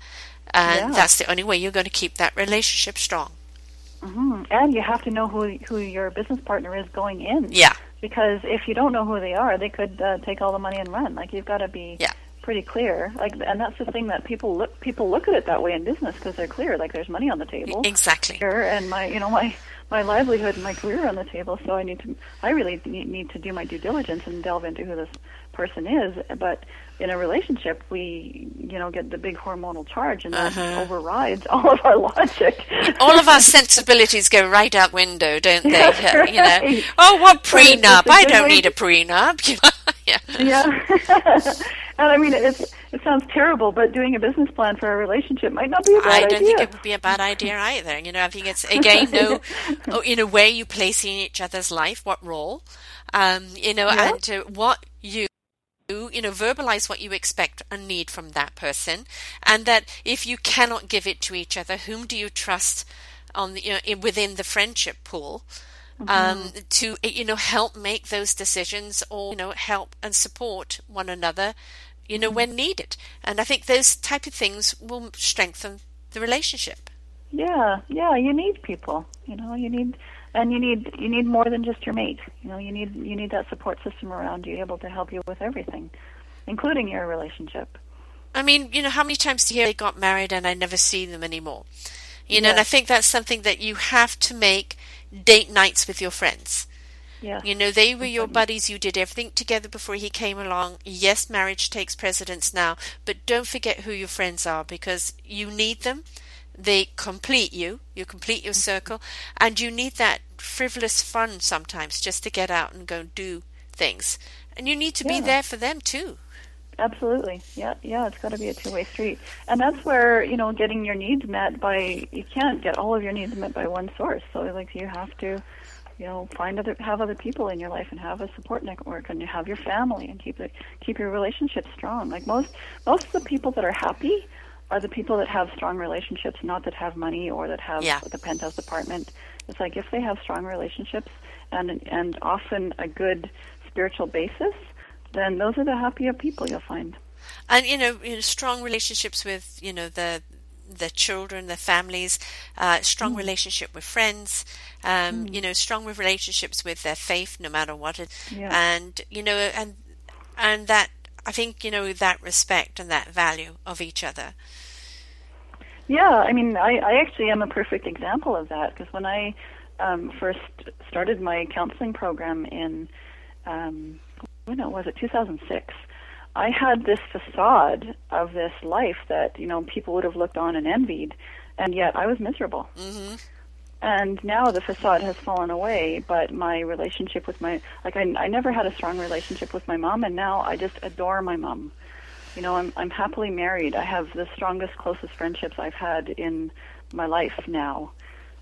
and yeah. that's the only way you're going to keep that relationship strong mm-hmm. and you have to know who who your business partner is going in yeah because if you don't know who they are they could uh, take all the money and run like you've got to be yeah pretty clear. Like, and that's the thing that people look people look at it that way in business because they're clear. Like, there's money on the table. Exactly. And my, you know, my my livelihood and my career on the table. So I need to. I really need to do my due diligence and delve into who this person is. But in a relationship, we, you know, get the big hormonal charge, and that uh-huh. overrides all of our logic. all of our sensibilities go right out window, don't they? Yeah, right. You know, oh, what prenup? I don't need a prenup. yeah. Yeah. And I mean, it's it sounds terrible, but doing a business plan for a relationship might not be a bad idea. I don't idea. think it would be a bad idea either. You know, I think it's again, no, oh, you know, where you place in each other's life, what role, um, you know, yeah. and uh, what you you know verbalize what you expect and need from that person and that if you cannot give it to each other whom do you trust on the, you know within the friendship pool mm-hmm. um, to you know help make those decisions or you know help and support one another you know, when needed. And I think those type of things will strengthen the relationship. Yeah, yeah, you need people. You know, you need and you need you need more than just your mate. You know, you need you need that support system around you able to help you with everything, including your relationship. I mean, you know, how many times do you hear they got married and I never see them anymore? You know, yes. and I think that's something that you have to make date nights with your friends. Yeah. You know, they were your buddies. You did everything together before he came along. Yes, marriage takes precedence now, but don't forget who your friends are because you need them. They complete you. You complete your mm-hmm. circle, and you need that frivolous fun sometimes just to get out and go do things. And you need to yeah. be there for them too. Absolutely. Yeah, yeah, it's got to be a two-way street. And that's where, you know, getting your needs met by you can't get all of your needs met by one source. So like you have to you know, find other, have other people in your life and have a support network and you have your family and keep it, keep your relationships strong. Like most, most of the people that are happy are the people that have strong relationships, not that have money or that have yeah. the penthouse apartment. It's like if they have strong relationships and and often a good spiritual basis, then those are the happier people you'll find. And you know, you know strong relationships with you know the their children, their families, uh, strong mm. relationship with friends, um, mm. you know, strong relationships with their faith, no matter what it, yeah. and you know, and and that I think you know that respect and that value of each other. Yeah, I mean, I, I actually am a perfect example of that because when I um, first started my counseling program in um, when was it 2006 I had this facade of this life that you know people would have looked on and envied, and yet I was miserable. Mm-hmm. And now the facade has fallen away, but my relationship with my like I, I never had a strong relationship with my mom, and now I just adore my mom. You know, I'm I'm happily married. I have the strongest, closest friendships I've had in my life now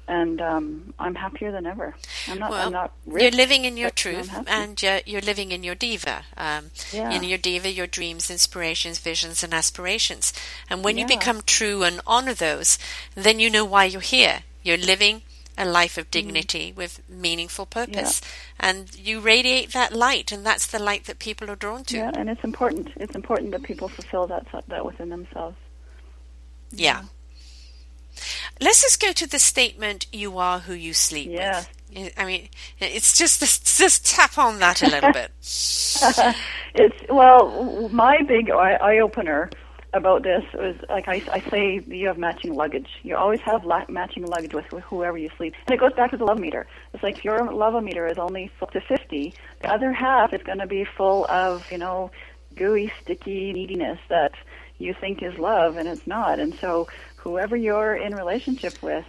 and um, I'm happier than ever. I'm not. Well, I'm not rich, you're living in your truth, and you're, you're, living in your diva. Um, yeah. In your diva, your dreams, inspirations, visions, and aspirations. And when yeah. you become true and honor those, then you know why you're here. You're living a life of mm. dignity mm. with meaningful purpose, yeah. and you radiate that light, and that's the light that people are drawn to. Yeah, and it's important. It's important that people fulfill that that within themselves. yeah. Let's just go to the statement, you are who you sleep yeah. with. I mean, it's just just tap on that a little bit. it's well, my big eye opener about this was like I, I say you have matching luggage. You always have la- matching luggage with, with whoever you sleep. And it goes back to the love meter. It's like your love meter is only full to 50, the other half is going to be full of, you know, gooey, sticky neediness that you think is love and it's not. And so whoever you're in relationship with,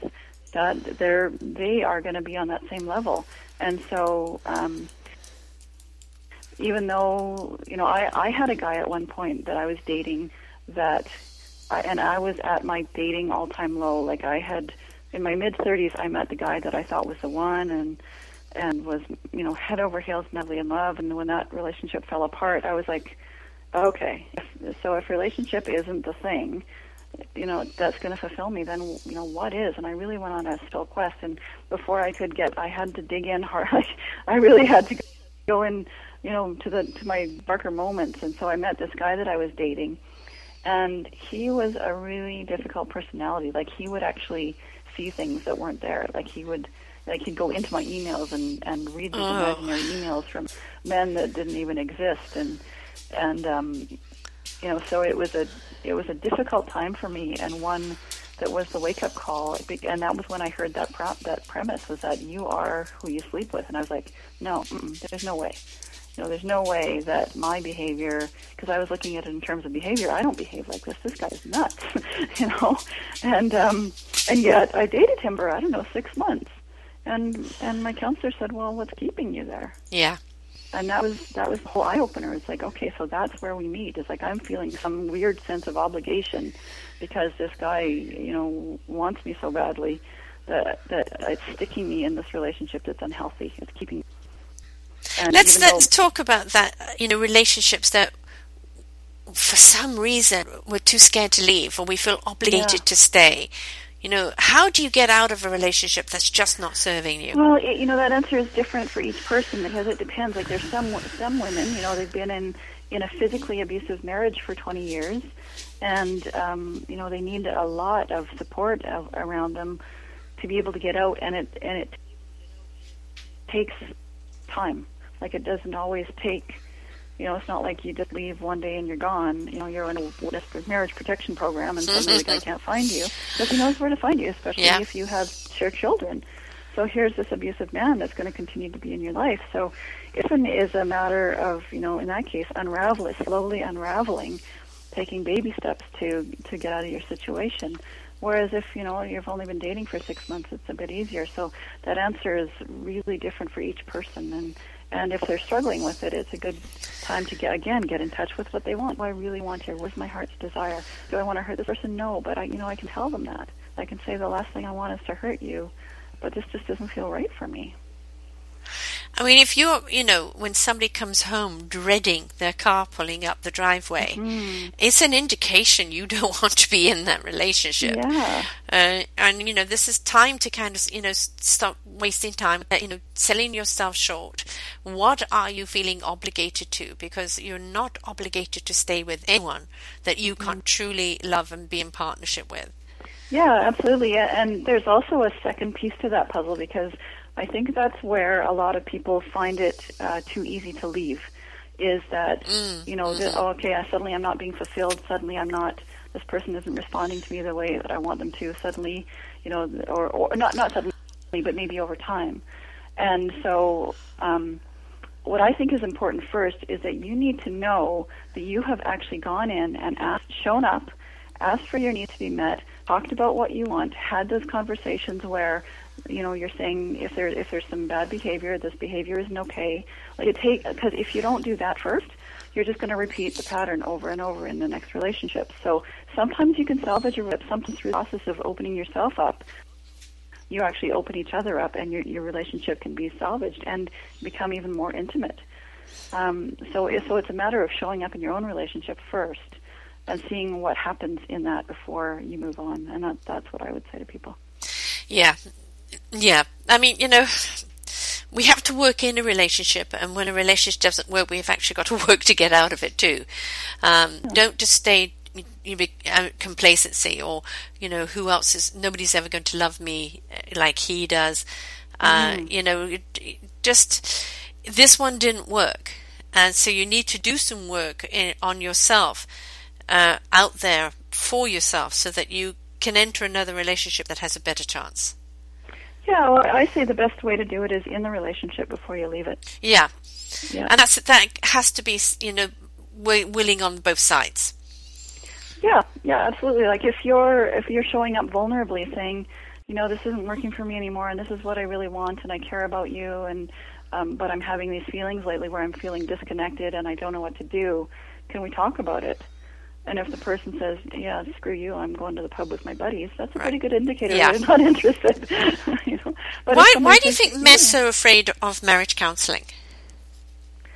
that they're they are going to be on that same level. And so um, even though you know I I had a guy at one point that I was dating that I, and I was at my dating all time low. Like I had in my mid 30s, I met the guy that I thought was the one, and and was you know head over heels madly in love. And when that relationship fell apart, I was like, okay, so if relationship isn't the thing, you know that's going to fulfill me, then you know what is? And I really went on a still quest. And before I could get, I had to dig in hard. like I really had to go in, you know, to the to my darker moments. And so I met this guy that I was dating and he was a really difficult personality. Like he would actually see things that weren't there. Like he would, like he'd go into my emails and and read these oh. imaginary emails from men that didn't even exist. And and um, you know, so it was a it was a difficult time for me, and one that was the wake up call. And that was when I heard that prop, that premise was that you are who you sleep with, and I was like, no, there's no way you know, there's no way that my behavior, because I was looking at it in terms of behavior, I don't behave like this. This guy's nuts, you know, and um, and yet I dated him for I don't know six months, and and my counselor said, well, what's keeping you there? Yeah. And that was that was the whole eye opener. It's like, okay, so that's where we meet. It's like I'm feeling some weird sense of obligation because this guy, you know, wants me so badly that that it's sticking me in this relationship that's unhealthy. It's keeping and let's let's though, talk about that. You know, relationships that for some reason we're too scared to leave or we feel obligated yeah. to stay. You know, how do you get out of a relationship that's just not serving you? Well, it, you know, that answer is different for each person because it depends. Like, there's some some women, you know, they've been in in a physically abusive marriage for 20 years, and um, you know, they need a lot of support of, around them to be able to get out, and it and it takes time. Like it doesn't always take, you know, it's not like you just leave one day and you're gone. You know, you're in a marriage protection program and suddenly the guy can't find you because he knows where to find you, especially yeah. if you have shared children. So here's this abusive man that's going to continue to be in your life. So it is a matter of, you know, in that case, unravel it, slowly unraveling, taking baby steps to to get out of your situation. Whereas if you know you've only been dating for six months, it's a bit easier. So that answer is really different for each person, and and if they're struggling with it, it's a good time to get again get in touch with what they want. What I really want here. Where's my heart's desire? Do I want to hurt this person? No, but I, you know, I can tell them that. I can say the last thing I want is to hurt you, but this just doesn't feel right for me. I mean, if you're, you know, when somebody comes home dreading their car pulling up the driveway, mm-hmm. it's an indication you don't want to be in that relationship. Yeah. Uh, and, you know, this is time to kind of, you know, stop wasting time, uh, you know, selling yourself short. What are you feeling obligated to? Because you're not obligated to stay with anyone that you can't mm-hmm. truly love and be in partnership with. Yeah, absolutely. And there's also a second piece to that puzzle because I think that's where a lot of people find it uh, too easy to leave. Is that mm. you know, mm. oh, okay, I, suddenly I'm not being fulfilled. Suddenly I'm not. This person isn't responding to me the way that I want them to. Suddenly, you know, or or not not suddenly, but maybe over time. And so, um, what I think is important first is that you need to know that you have actually gone in and asked, shown up, asked for your needs to be met, talked about what you want, had those conversations where you know you're saying if there if there's some bad behavior this behavior isn't okay. Like it take because if you don't do that first you're just going to repeat the pattern over and over in the next relationship. So sometimes you can salvage a rip sometimes through the process of opening yourself up you actually open each other up and your your relationship can be salvaged and become even more intimate. Um, so so it's a matter of showing up in your own relationship first and seeing what happens in that before you move on. And that, that's what I would say to people. Yeah yeah, I mean, you know, we have to work in a relationship, and when a relationship doesn't work, we've actually got to work to get out of it too. Um, yeah. Don't just stay you uh, complacency or you know who else is nobody's ever going to love me uh, like he does. Uh, mm. You know, just this one didn't work, and so you need to do some work in, on yourself uh, out there for yourself so that you can enter another relationship that has a better chance. Yeah, well, I say the best way to do it is in the relationship before you leave it. Yeah, Yeah. and that's that has to be you know wi- willing on both sides. Yeah, yeah, absolutely. Like if you're if you're showing up vulnerably, saying, you know, this isn't working for me anymore, and this is what I really want, and I care about you, and um, but I'm having these feelings lately where I'm feeling disconnected and I don't know what to do. Can we talk about it? And if the person says, "Yeah, screw you, I'm going to the pub with my buddies," that's a pretty good indicator Yeah. that they're not interested. you know? but Why why do you think men are so afraid of marriage counseling?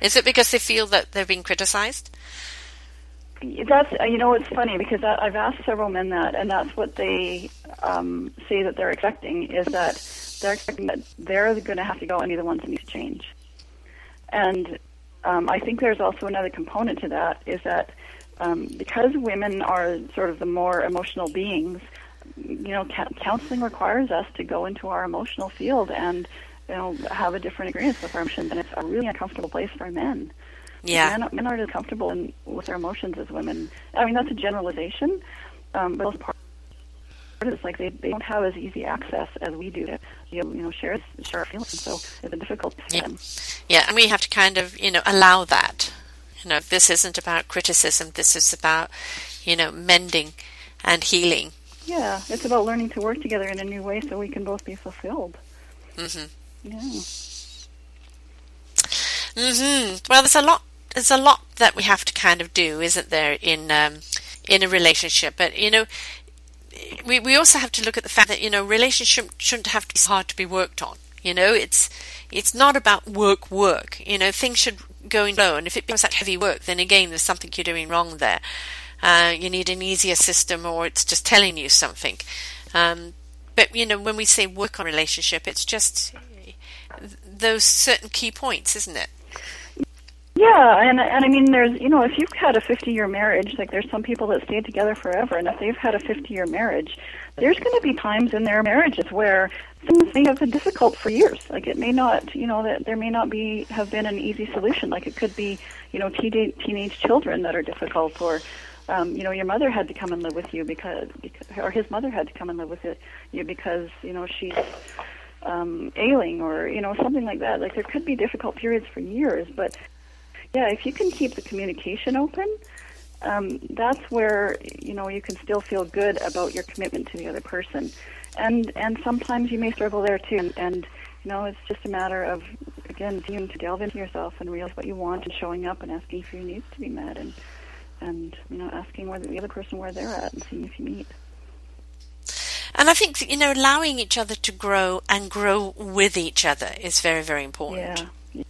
Is it because they feel that they're being criticized? That's you know it's funny because I, I've asked several men that, and that's what they um, say that they're expecting is that they're expecting that they're going to have to go and be the ones that need to change. And um, I think there's also another component to that is that um, because women are sort of the more emotional beings, you know, ca- counseling requires us to go into our emotional field and you know have a different experience with our emotions, and it's a really uncomfortable place for men. Yeah. Men, men aren't as comfortable in, with their emotions as women. I mean, that's a generalization, um, but part it's like they, they don't have as easy access as we do to you know, you know share share our feelings. So it's a difficult Yeah. them. Yeah, and we have to kind of, you know, allow that. You know, this isn't about criticism. This is about, you know, mending and healing. Yeah, it's about learning to work together in a new way so we can both be fulfilled. hmm Yeah. hmm Well, there's a lot. There's a lot that we have to kind of do, isn't there, in um, in a relationship? But you know, we we also have to look at the fact that you know, relationship shouldn't have to be hard to be worked on. You know, it's it's not about work work. You know, things should go low. and if it becomes that heavy work, then again, there's something you're doing wrong there. Uh, you need an easier system, or it's just telling you something. Um, but you know, when we say work on relationship, it's just those certain key points, isn't it? Yeah, and and I mean, there's you know, if you've had a 50 year marriage, like there's some people that stayed together forever, and if they've had a 50 year marriage, there's going to be times in their marriages where things may have been difficult for years. Like it may not, you know, that there may not be have been an easy solution. Like it could be, you know, teenage teenage children that are difficult, or um, you know, your mother had to come and live with you because, because or his mother had to come and live with it, you because you know she's um, ailing or you know something like that. Like there could be difficult periods for years, but yeah, if you can keep the communication open, um, that's where you know you can still feel good about your commitment to the other person, and and sometimes you may struggle there too, and, and you know it's just a matter of again you to delve into yourself and realize what you want and showing up and asking for your needs to be met and and you know asking where the, the other person where they're at and seeing if you meet. And I think you know, allowing each other to grow and grow with each other is very, very important. Yeah.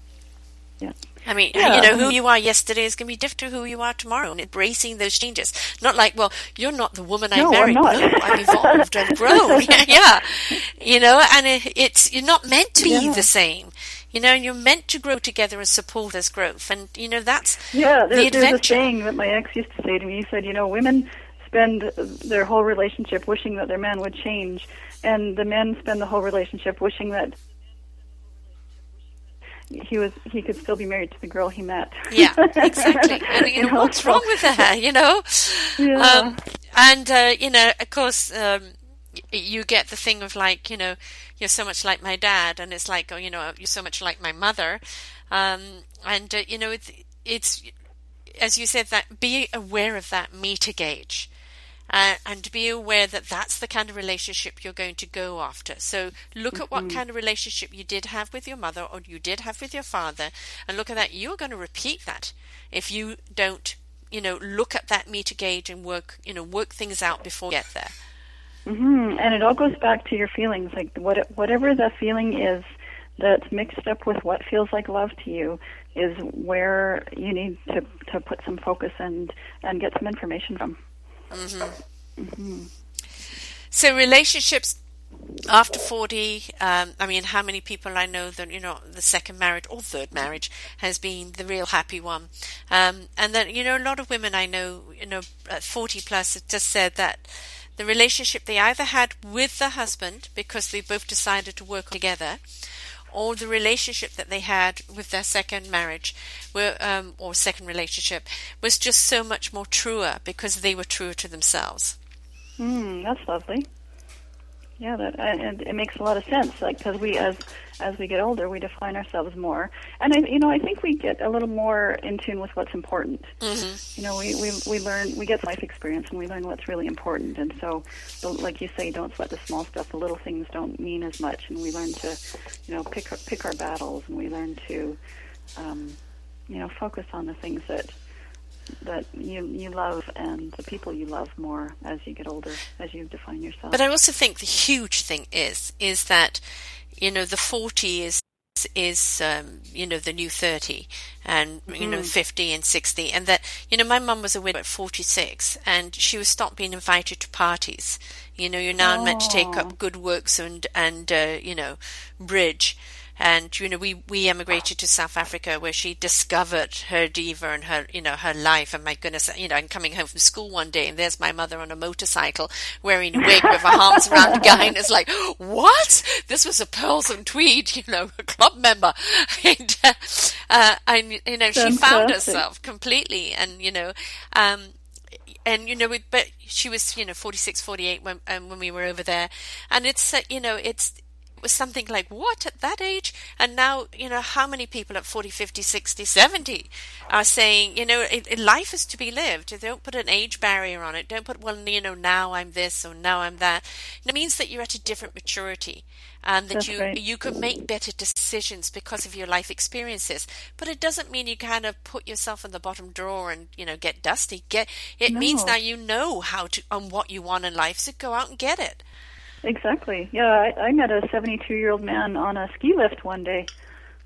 Yeah. I mean, Yeah. you know, who you are yesterday is going to be different to who you are tomorrow, and embracing those changes. Not like, well, you're not the woman I No, I'm married. not. No, I've evolved and grown. yeah, yeah, you know, and it, it's you're not meant to be Yeah. the same. You know, and you're meant to grow together and support this growth, and you know that's Yeah, the there, there's a saying that my ex used to say to me. He said, you know, women spend their whole relationship wishing that their man would change, and the men spend the whole relationship wishing that he was he could still be married to the girl he met. Yeah, exactly. And you know, what's wrong with that? You know, Yeah. um, and uh, you know, of course, um, you get the thing of like, you know, you're so much like my dad, and it's like, oh, you know, you're so much like my mother, um, and uh, you know, it's it's as you said that be aware of that meter gauge. Uh, and be aware that that's the kind of relationship you're going to go after. So look at what kind of relationship you did have with your mother or you did have with your father, and look at that. You're going to repeat that if you don't, you know, look at that meter gauge and work, you know, work things out before you get there. hmm And it all goes back to your feelings. Like what, whatever the feeling is that's mixed up with what feels like love to you is where you need to to put some focus and and get some information from. So relationships after 40, um, I mean, how many people I know that, you know, the second marriage or third marriage has been the real happy one. Um, and then, you know, a lot of women I know, you know, at 40 plus have just said that the relationship they either had with the husband because they both decided to work together or the relationship that they had with their second marriage were, um, or second relationship was just so much more truer because they were truer to themselves. Mm, that's lovely. Yeah, that and it makes a lot of sense. Like because we, as as we get older, we define ourselves more, and I, you know, I think we get a little more in tune with what's important. Mm-hmm. You know, we, we we learn, we get life experience, and we learn what's really important. And so, like you say, don't sweat the small stuff. The little things don't mean as much, and we learn to, you know, pick pick our battles, and we learn to, um, you know, focus on the things that that you you love and the people you love more as you get older, as you define yourself. But I also think the huge thing is is that you know the forty is is um, you know the new 30 and you know Mm. 50 and 60 and that you know my mum was a widow at 46 and she was stopped being invited to parties you know you're now meant to take Oh. up good works and and uh, you know bridge and you know we we emigrated to South Africa where she discovered her diva and her you know her life and my goodness you know I'm coming home from school one day and there's my mother on a motorcycle wearing a wig with her arms around a guy and it's like what? This was a pearls and tweed you know a club member. And uh, uh, and you know she found herself completely and you know um and you know it, but she was you know 46 48 when um, when we were over there. And it's uh, you know it's it was something like what? At that age? And now you know how many people at 40 50 60 70 are saying you know it, it- life is to be lived. Don't put an age barrier on it. Don't put well you know now i'm this or now i'm that. It means that you're at a different maturity and that That's you you can make better decisions because of your life experiences. But it doesn't mean you kind of put yourself in the bottom drawer and you know get dusty. Get it means now you know how to and what you want in life. So go out and get it Exactly. Yeah, I, I met a 72 year old man on a ski lift one day.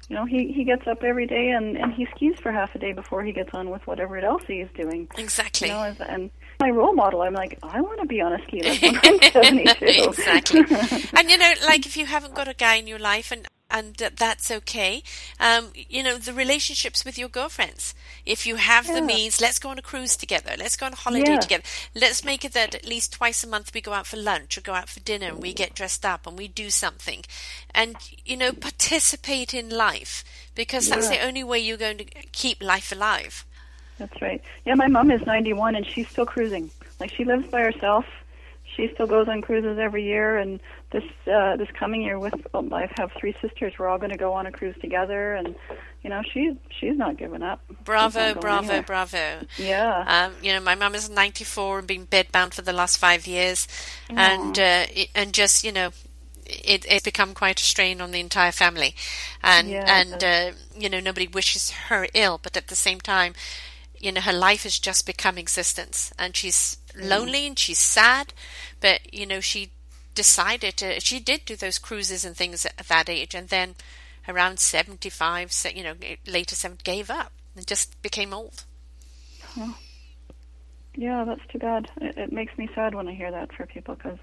You know, he he gets up every day and and he skis for half a day before he gets on with whatever else he's doing. exactly You know, and my role model, I'm like, I want to be on a ski lift when I'm 72. exactly. and you know, like if you haven't got a guy in your life, and and that's okay. Um, you know, the relationships with your girlfriends. If you have the means, let's go on a cruise together. Let's go on a holiday Yeah. together. Let's make it that at least twice a month we go out for lunch or go out for dinner and we get dressed up and we do something, and you know, participate in life because that's Yeah. the only way you're going to keep life alive. That's right. Yeah, my mom is 91 and she's still cruising. Like she lives by herself. She still goes on cruises every year. And this uh, this coming year, with um, I have three sisters, we're all going to go on a cruise together. And you know, she's she's not giving up. Bravo, bravo, anywhere. bravo. Yeah. Um, you know, my mum is 94 and been bedbound for the last five years, and uh, and just you know, it, it's become quite a strain on the entire family, and Yeah, and uh, you know nobody wishes her ill, but at the same time, you know her life has just become existence, and she's Mm. lonely and she's sad, but you know she decided to, she did do those cruises and things at that age, and then around 75, you know, later 70, gave up and just became old. Yeah, that's too bad. It, it makes me sad when I hear that for people because,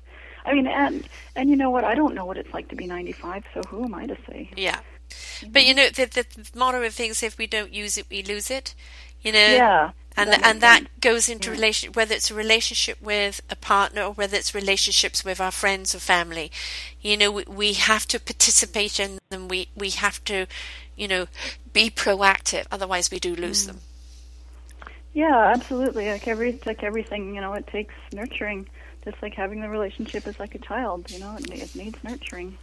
I mean, and and you know what? I don't know what it's like to be 95, so who am I to say? Yeah. Mm-hmm. But you know the, the the motto of things: if we don't use it, we lose it. You know. Yeah, And that and that sense. goes into relation whether it's a relationship with a partner or whether it's relationships with our friends or family. You know, we, we have to participate in them. We we have to, you know, be proactive. Otherwise, we do lose mm. them. Yeah, absolutely. Like every like everything, you know, it takes nurturing. Just like having the relationship is like a child, you know, it, it needs nurturing.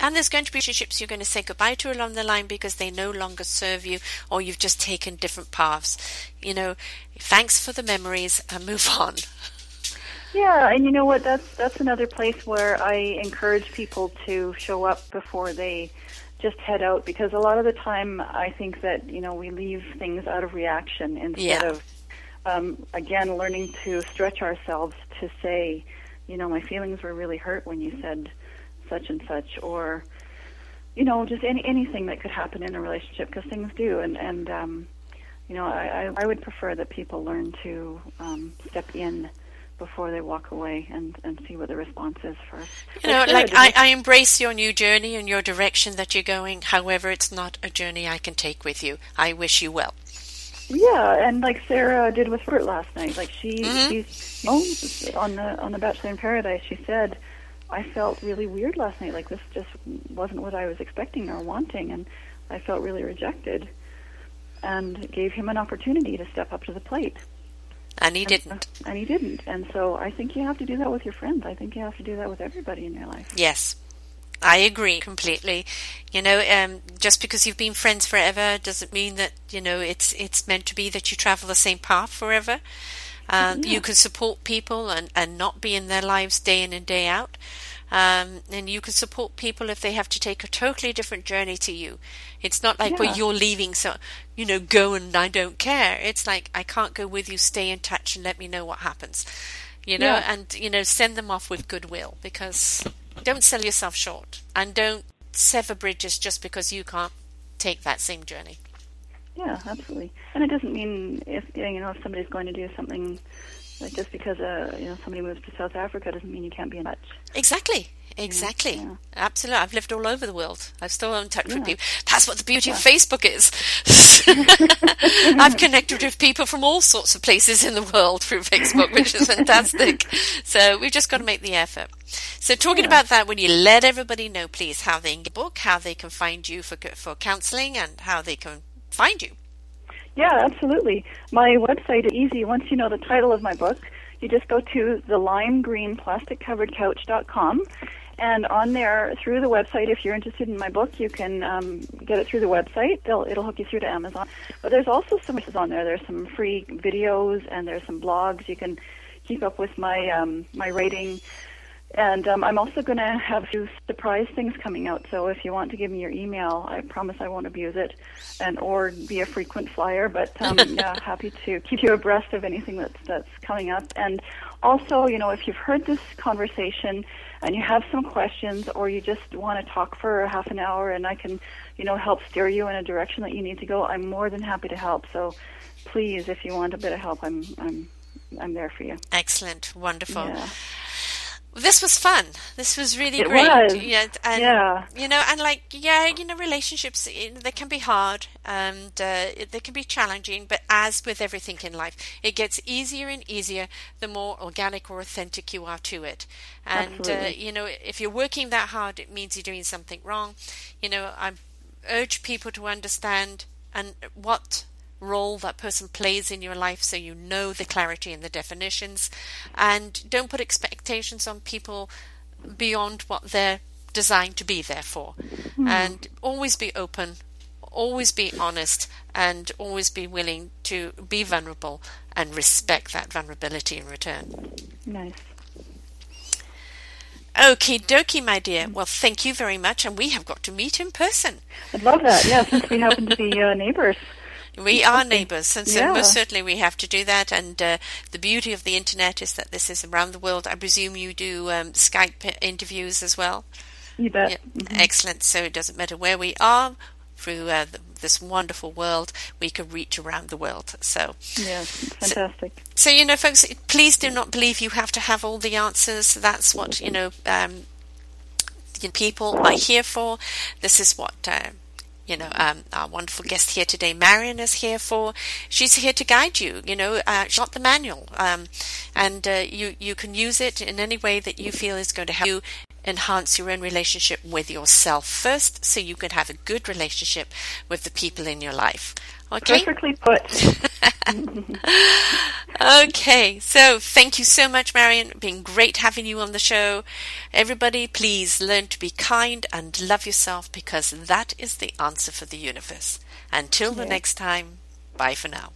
And there's going to be relationships you're going to say goodbye to along the line because they no longer serve you or you've just taken different paths. You know, thanks for the memories and move on. Yeah, and you know what? That's that's another place where I encourage people to show up before they just head out because a lot of the time I think that you know we leave things out of reaction instead Yeah. of um, again learning to stretch ourselves to say, you know, my feelings were really hurt when you said such and such, or you know, just any anything that could happen in a relationship because things do, and and um, you know, I, I would prefer that people learn to um, step in before they walk away and and see what the response is first. You know, like I, I embrace your new journey and your direction that you're going. However, it's not a journey I can take with you. I wish you well. Yeah, and like Sarah did with Bert last night. Like she, Mhm. she's oh, on the on the Bachelor in Paradise. She said, I felt really weird last night. Like this just wasn't what I was expecting or wanting, and I felt really rejected. And gave him an opportunity to step up to the plate. And he And- didn't. And he didn't. And so I think you have to do that with your friends. I think you have to do that with everybody in your life. Yes. I agree completely. You know, um, just because you've been friends forever doesn't mean that you know it's it's meant to be that you travel the same path forever. Um, Yeah. You can support people and, and not be in their lives day in and day out. Um, and you can support people if they have to take a totally different journey to you. It's not like, well, you're leaving, so, you know, go and I don't care. It's like, I can't go with you, stay in touch and let me know what happens. You know, Yeah. and, you know, send them off with goodwill because don't sell yourself short and don't sever bridges just because you can't take that same journey. Yeah, absolutely. And it doesn't mean if you know if somebody's going to do something like just because uh, you know somebody moves to South Africa doesn't mean you can't be in touch. Exactly. Exactly. yeah. Absolutely. I've lived all over the world. I'm still in touch with people. That's what the beauty of Facebook is. I've connected with people from all sorts of places in the world through Facebook, which is fantastic. So we've just got to make the effort. So talking Yeah. about that, when you let everybody know, please, how they can book, how they can find you for for counselling, and how they can find you. Yeah, absolutely. My website is easy. Once you know the title of my book, you just go to the lime green plastic covered couch.com. And on there, through the website, if you're interested in my book, you can um, get it through the website. They'll, it'll hook you through to Amazon. But there's also some resources on there. There's some free videos and there's some blogs. You can keep up with my um, my writing. And um, I'm also going to have a few surprise things coming out. So if you want to give me your email, I promise I won't abuse it, and or be a frequent flyer. But um, yeah, happy to keep you abreast of anything that's that's coming up. And also, you know, if you've heard this conversation and you have some questions, or you just want to talk for half an hour, and I can, you know, help steer you in a direction that you need to go, I'm more than happy to help. So please, if you want a bit of help, I'm I'm I'm there for you. Excellent. Wonderful. Yeah. This was fun. This was really It great. was. Yeah, and Yeah. you know, and like yeah, you know, relationships know, they can be hard and uh, they can be challenging. But as with everything in life, it gets easier and easier the more organic or authentic you are to it. And uh, you know, if you're working that hard, it means you're doing something wrong. You know, I urge people to understand and what role that person plays in your life so you know the clarity and the definitions and don't put expectations on people beyond what they're designed to be there for and always be open always be honest and always be willing to be vulnerable and respect that vulnerability in return Nice. Okie dokie, my dear. Well, thank you very much, and we have got to meet in person. I'd love that. Yeah, since we happen to be uh, neighbors. We are neighbours, and so Yeah. most certainly we have to do that. And uh, the beauty of the internet is that this is around the world. I presume you do um, Skype interviews as well. You bet. Yeah, excellent. So it doesn't matter where we are through uh, the, this wonderful world, we can reach around the world. So, Yeah, fantastic. so you know, folks, please do not believe you have to have all the answers. That's what you know. Um, people are here for. This is what. Uh, you know, um, our wonderful guest here today, Marion, is here for. She's here to guide you. You know, uh, not the manual, um, and uh, you you can use it in any way that you feel is going to help you enhance your own relationship with yourself first, so you can have a good relationship with the people in your life. Okay. Perfectly put. Okay, so thank you so much, Marion. Been great having you on the show. Everybody, please learn to be kind and love yourself because that is the answer for the universe. Until the next time, bye for now.